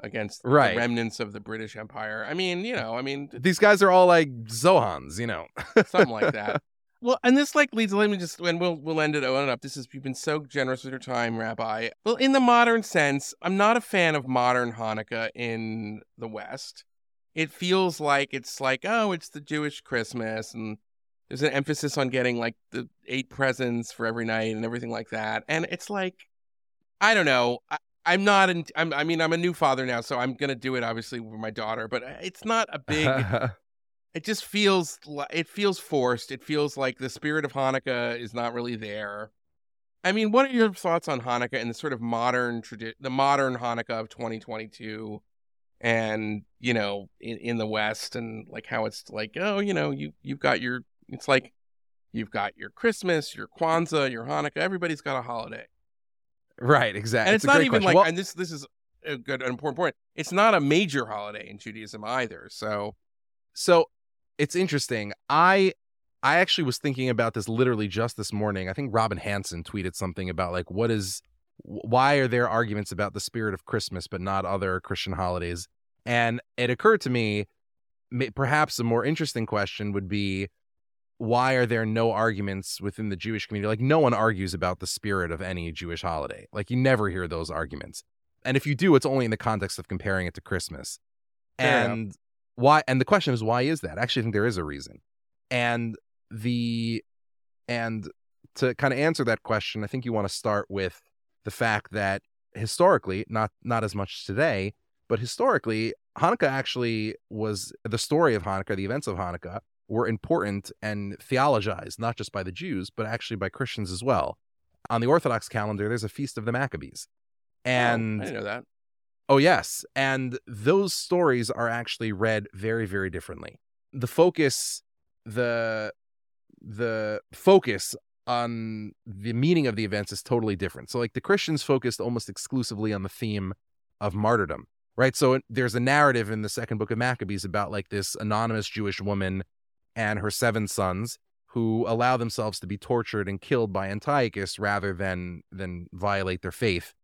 against Right. the remnants of the British Empire. I mean, you know, I mean, these guys are all like Zohans, you know. something like that. Well, and this like leads. Let me just, and we'll we'll end it. It up. This is you've been so generous with your time, Rabbi. Well, in the modern sense, I'm not a fan of modern Hanukkah in the West. It feels like it's like oh, it's the Jewish Christmas, and there's an emphasis on getting like the eight presents for every night and everything like that. And it's like, I don't know. I, I'm not. In, I'm, I mean, I'm a new father now, so I'm gonna do it obviously with my daughter. But uh, it's not a big it just feels li- it feels forced. It feels like the spirit of Hanukkah is not really there. I mean, what are your thoughts on Hanukkah and the sort of modern tradi- the modern Hanukkah of 2022 and, you know, in, in the West and like how it's like, oh, you know, you you've got your it's like you've got your Christmas, your Kwanzaa, your Hanukkah, everybody's got a holiday. right, exactly. And it's, a not even question. like Well, and this this is a good an important point. It's not a major holiday in Judaism either. So, So it's interesting. I I actually was thinking about this literally just this morning. I think Robin Hanson tweeted something about like what is why are there arguments about the spirit of Christmas but not other Christian holidays? And it occurred to me perhaps a more interesting question would be why are there no arguments within the Jewish community? Like no one argues about the spirit of any Jewish holiday. Like you never hear those arguments. And if you do, it's only in the context of comparing it to Christmas. Enough. Why and the question is why is that? I actually think there is a reason. And the and to kind of answer that question, I think you want to start with the fact that historically, not not as much today, but historically, Hanukkah actually was the story of Hanukkah, the events of Hanukkah were important and theologized not just by the Jews, but actually by Christians as well. On the Orthodox calendar, there's a feast of the Maccabees. And oh, I know that. Oh, yes. And those stories are actually read very, very differently. The focus, the the focus on the meaning of the events is totally different. So like the Christians focused almost exclusively on the theme of martyrdom, right? So there's a narrative in the second book of Maccabees about like this anonymous Jewish woman and her seven sons who allow themselves to be tortured and killed by Antiochus rather than than violate their faith.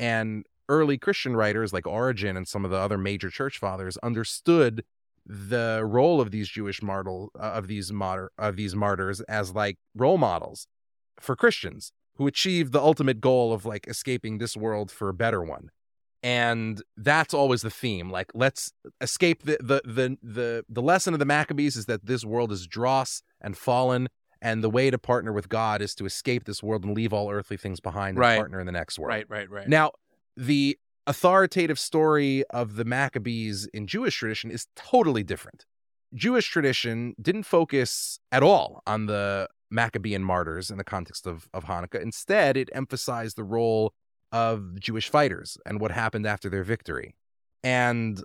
And early Christian writers like Origen and some of the other major church fathers understood the role of these Jewish martyr uh, of these martyr of these martyrs as like role models for Christians who achieved the ultimate goal of like escaping this world for a better one. And that's always the theme. Like let's escape the the the the, the lesson of the Maccabees is that this world is dross and fallen and the way to partner with God is to escape this world and leave all earthly things behind and Right. partner in the next world. Right, right, right. Now, the authoritative story of the Maccabees in Jewish tradition is totally different. Jewish tradition didn't focus at all on the Maccabean martyrs in the context of, of Hanukkah. Instead, it emphasized the role of Jewish fighters and what happened after their victory. And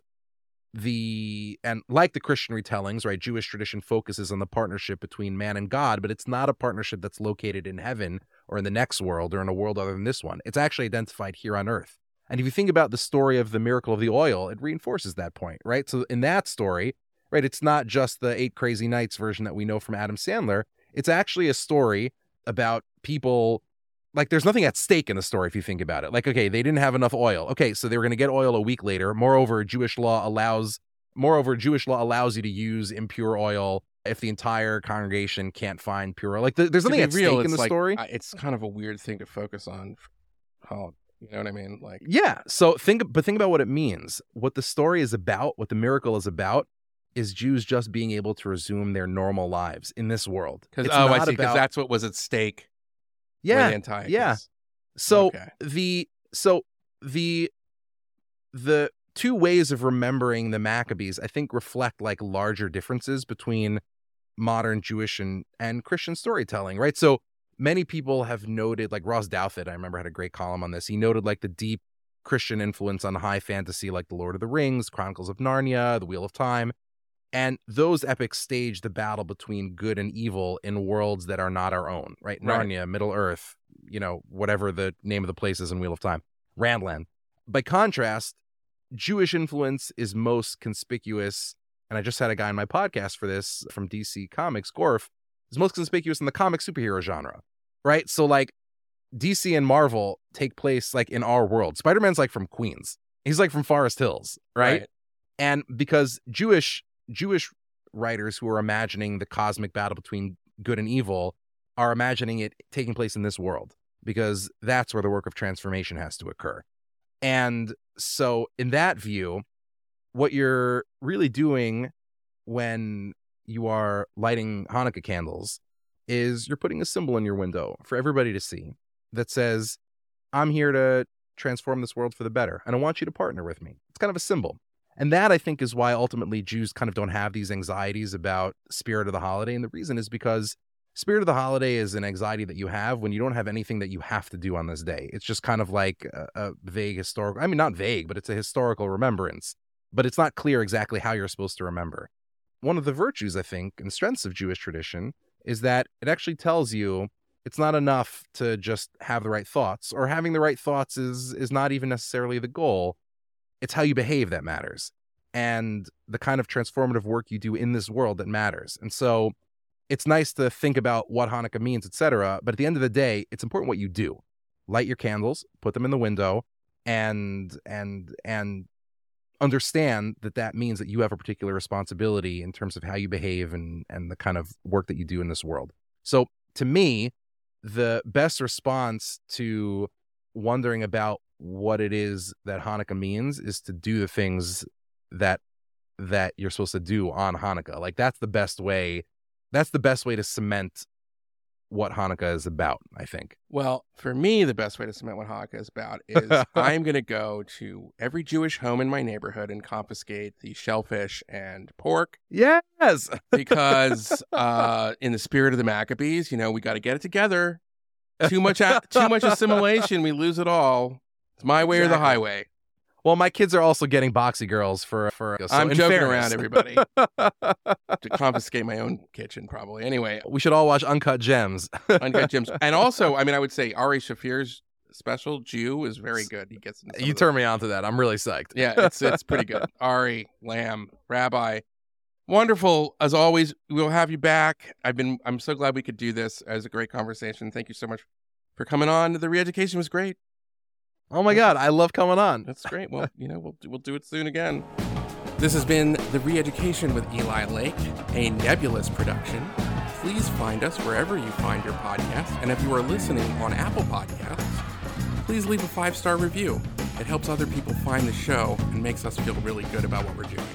the and like the Christian retellings, right, Jewish tradition focuses on the partnership between man and God, but it's not a partnership that's located in heaven or in the next world or in a world other than this one. It's actually identified here on earth. And if you think about the story of the miracle of the oil, it reinforces that point, right? So in that story, right, it's not just the eight crazy nights version that we know from Adam Sandler. It's actually a story about people like there's nothing at stake in the story if you think about it. Like, okay, they didn't have enough oil. Okay, so they were going to get oil a week later. Moreover, Jewish law allows moreover, Jewish law allows you to use impure oil if the entire congregation can't find pure. Like there's something at real, stake in the like- story. Uh, it's kind of a weird thing to focus on. Oh, you know what I mean? Like, Yeah. So think, but think about what it means. What the story is about, what the miracle is about, is Jews just being able to resume their normal lives in this world. Because oh, I see. Because about- that's what was at stake. yeah, Antiochus. yeah. So Okay. the so the the two ways of remembering the Maccabees, I think, reflect like larger differences between modern Jewish and, and Christian storytelling, right? So many people have noted, like Ross Douthat, I remember had a great column on this. He noted like the deep Christian influence on high fantasy, like The Lord of the Rings, Chronicles of Narnia, The Wheel of Time. And those epics stage the battle between good and evil in worlds that are not our own, right? Right. Narnia, Middle Earth, you know, whatever the name of the place is in Wheel of Time, Randland. By contrast, Jewish influence is most conspicuous. And I just had a guy on my podcast for this from DC Comics, Gorf, is most conspicuous in the comic superhero genre, right? So, like, DC and Marvel take place like in our world. Spider Man's like from Queens, he's like from Forest Hills, right? And because Jewish Jewish writers who are imagining the cosmic battle between good and evil are imagining it taking place in this world because that's where the work of transformation has to occur. And so, in that view, what you're really doing when you are lighting Hanukkah candles is you're putting a symbol in your window for everybody to see that says, I'm here to transform this world for the better, and I want you to partner with me. It's kind of a symbol. And that I think is why ultimately Jews kind of don't have these anxieties about spirit of the holiday. And the reason is because spirit of the holiday is an anxiety that you have when you don't have anything that you have to do on this day. It's just kind of like a, a vague historical, I mean, not vague, but it's a historical remembrance, but it's not clear exactly how you're supposed to remember. One of the virtues, I think, and strengths of Jewish tradition is that it actually tells you it's not enough to just have the right thoughts, or having the right thoughts is is not even necessarily the goal. It's how you behave that matters, and the kind of transformative work you do in this world that matters. And so, it's nice to think about what Hanukkah means, etc. But at the end of the day, it's important what you do. Light your candles, put them in the window, and and and understand that that means that you have a particular responsibility in terms of how you behave and and the kind of work that you do in this world. So to me, the best response to wondering about what it is that Hanukkah means is to do the things that that you're supposed to do on Hanukkah. Like that's the best way that's the best way to cement what Hanukkah is about, I think. Well, for me, the best way to cement what Hanukkah is about is I'm going to go to every Jewish home in my neighborhood and confiscate the shellfish and pork Yes. because, uh, in the spirit of the Maccabees, you know, we got to get it together. Too much, a- too much assimilation, we lose it all. It's my way or the highway. Well, my kids are also getting boxy girls for for. Uh, so I'm joking fairness- around, everybody. to confiscate my own kitchen, probably. Anyway, we should all watch Uncut Gems. Uncut Gems. And also, I mean, I would say Ari Shaffir's special Jew is very good. He gets you turn me on to that. I'm really psyched. Yeah, it's it's pretty good. Ari, Lamm, Rabbi. Wonderful as always. We'll have you back. I've been I'm so glad we could do this. It was a great conversation. Thank you so much for coming on. The re-education was great. Oh my God, I love coming on. That's great. Well, you know, we'll we'll do it soon again. This has been The Re-Education with Eli Lake, a nebulous production. Please find us wherever you find your podcast, and if you are listening on Apple Podcasts, please leave a five-star review. It helps other people find the show and makes us feel really good about what we're doing.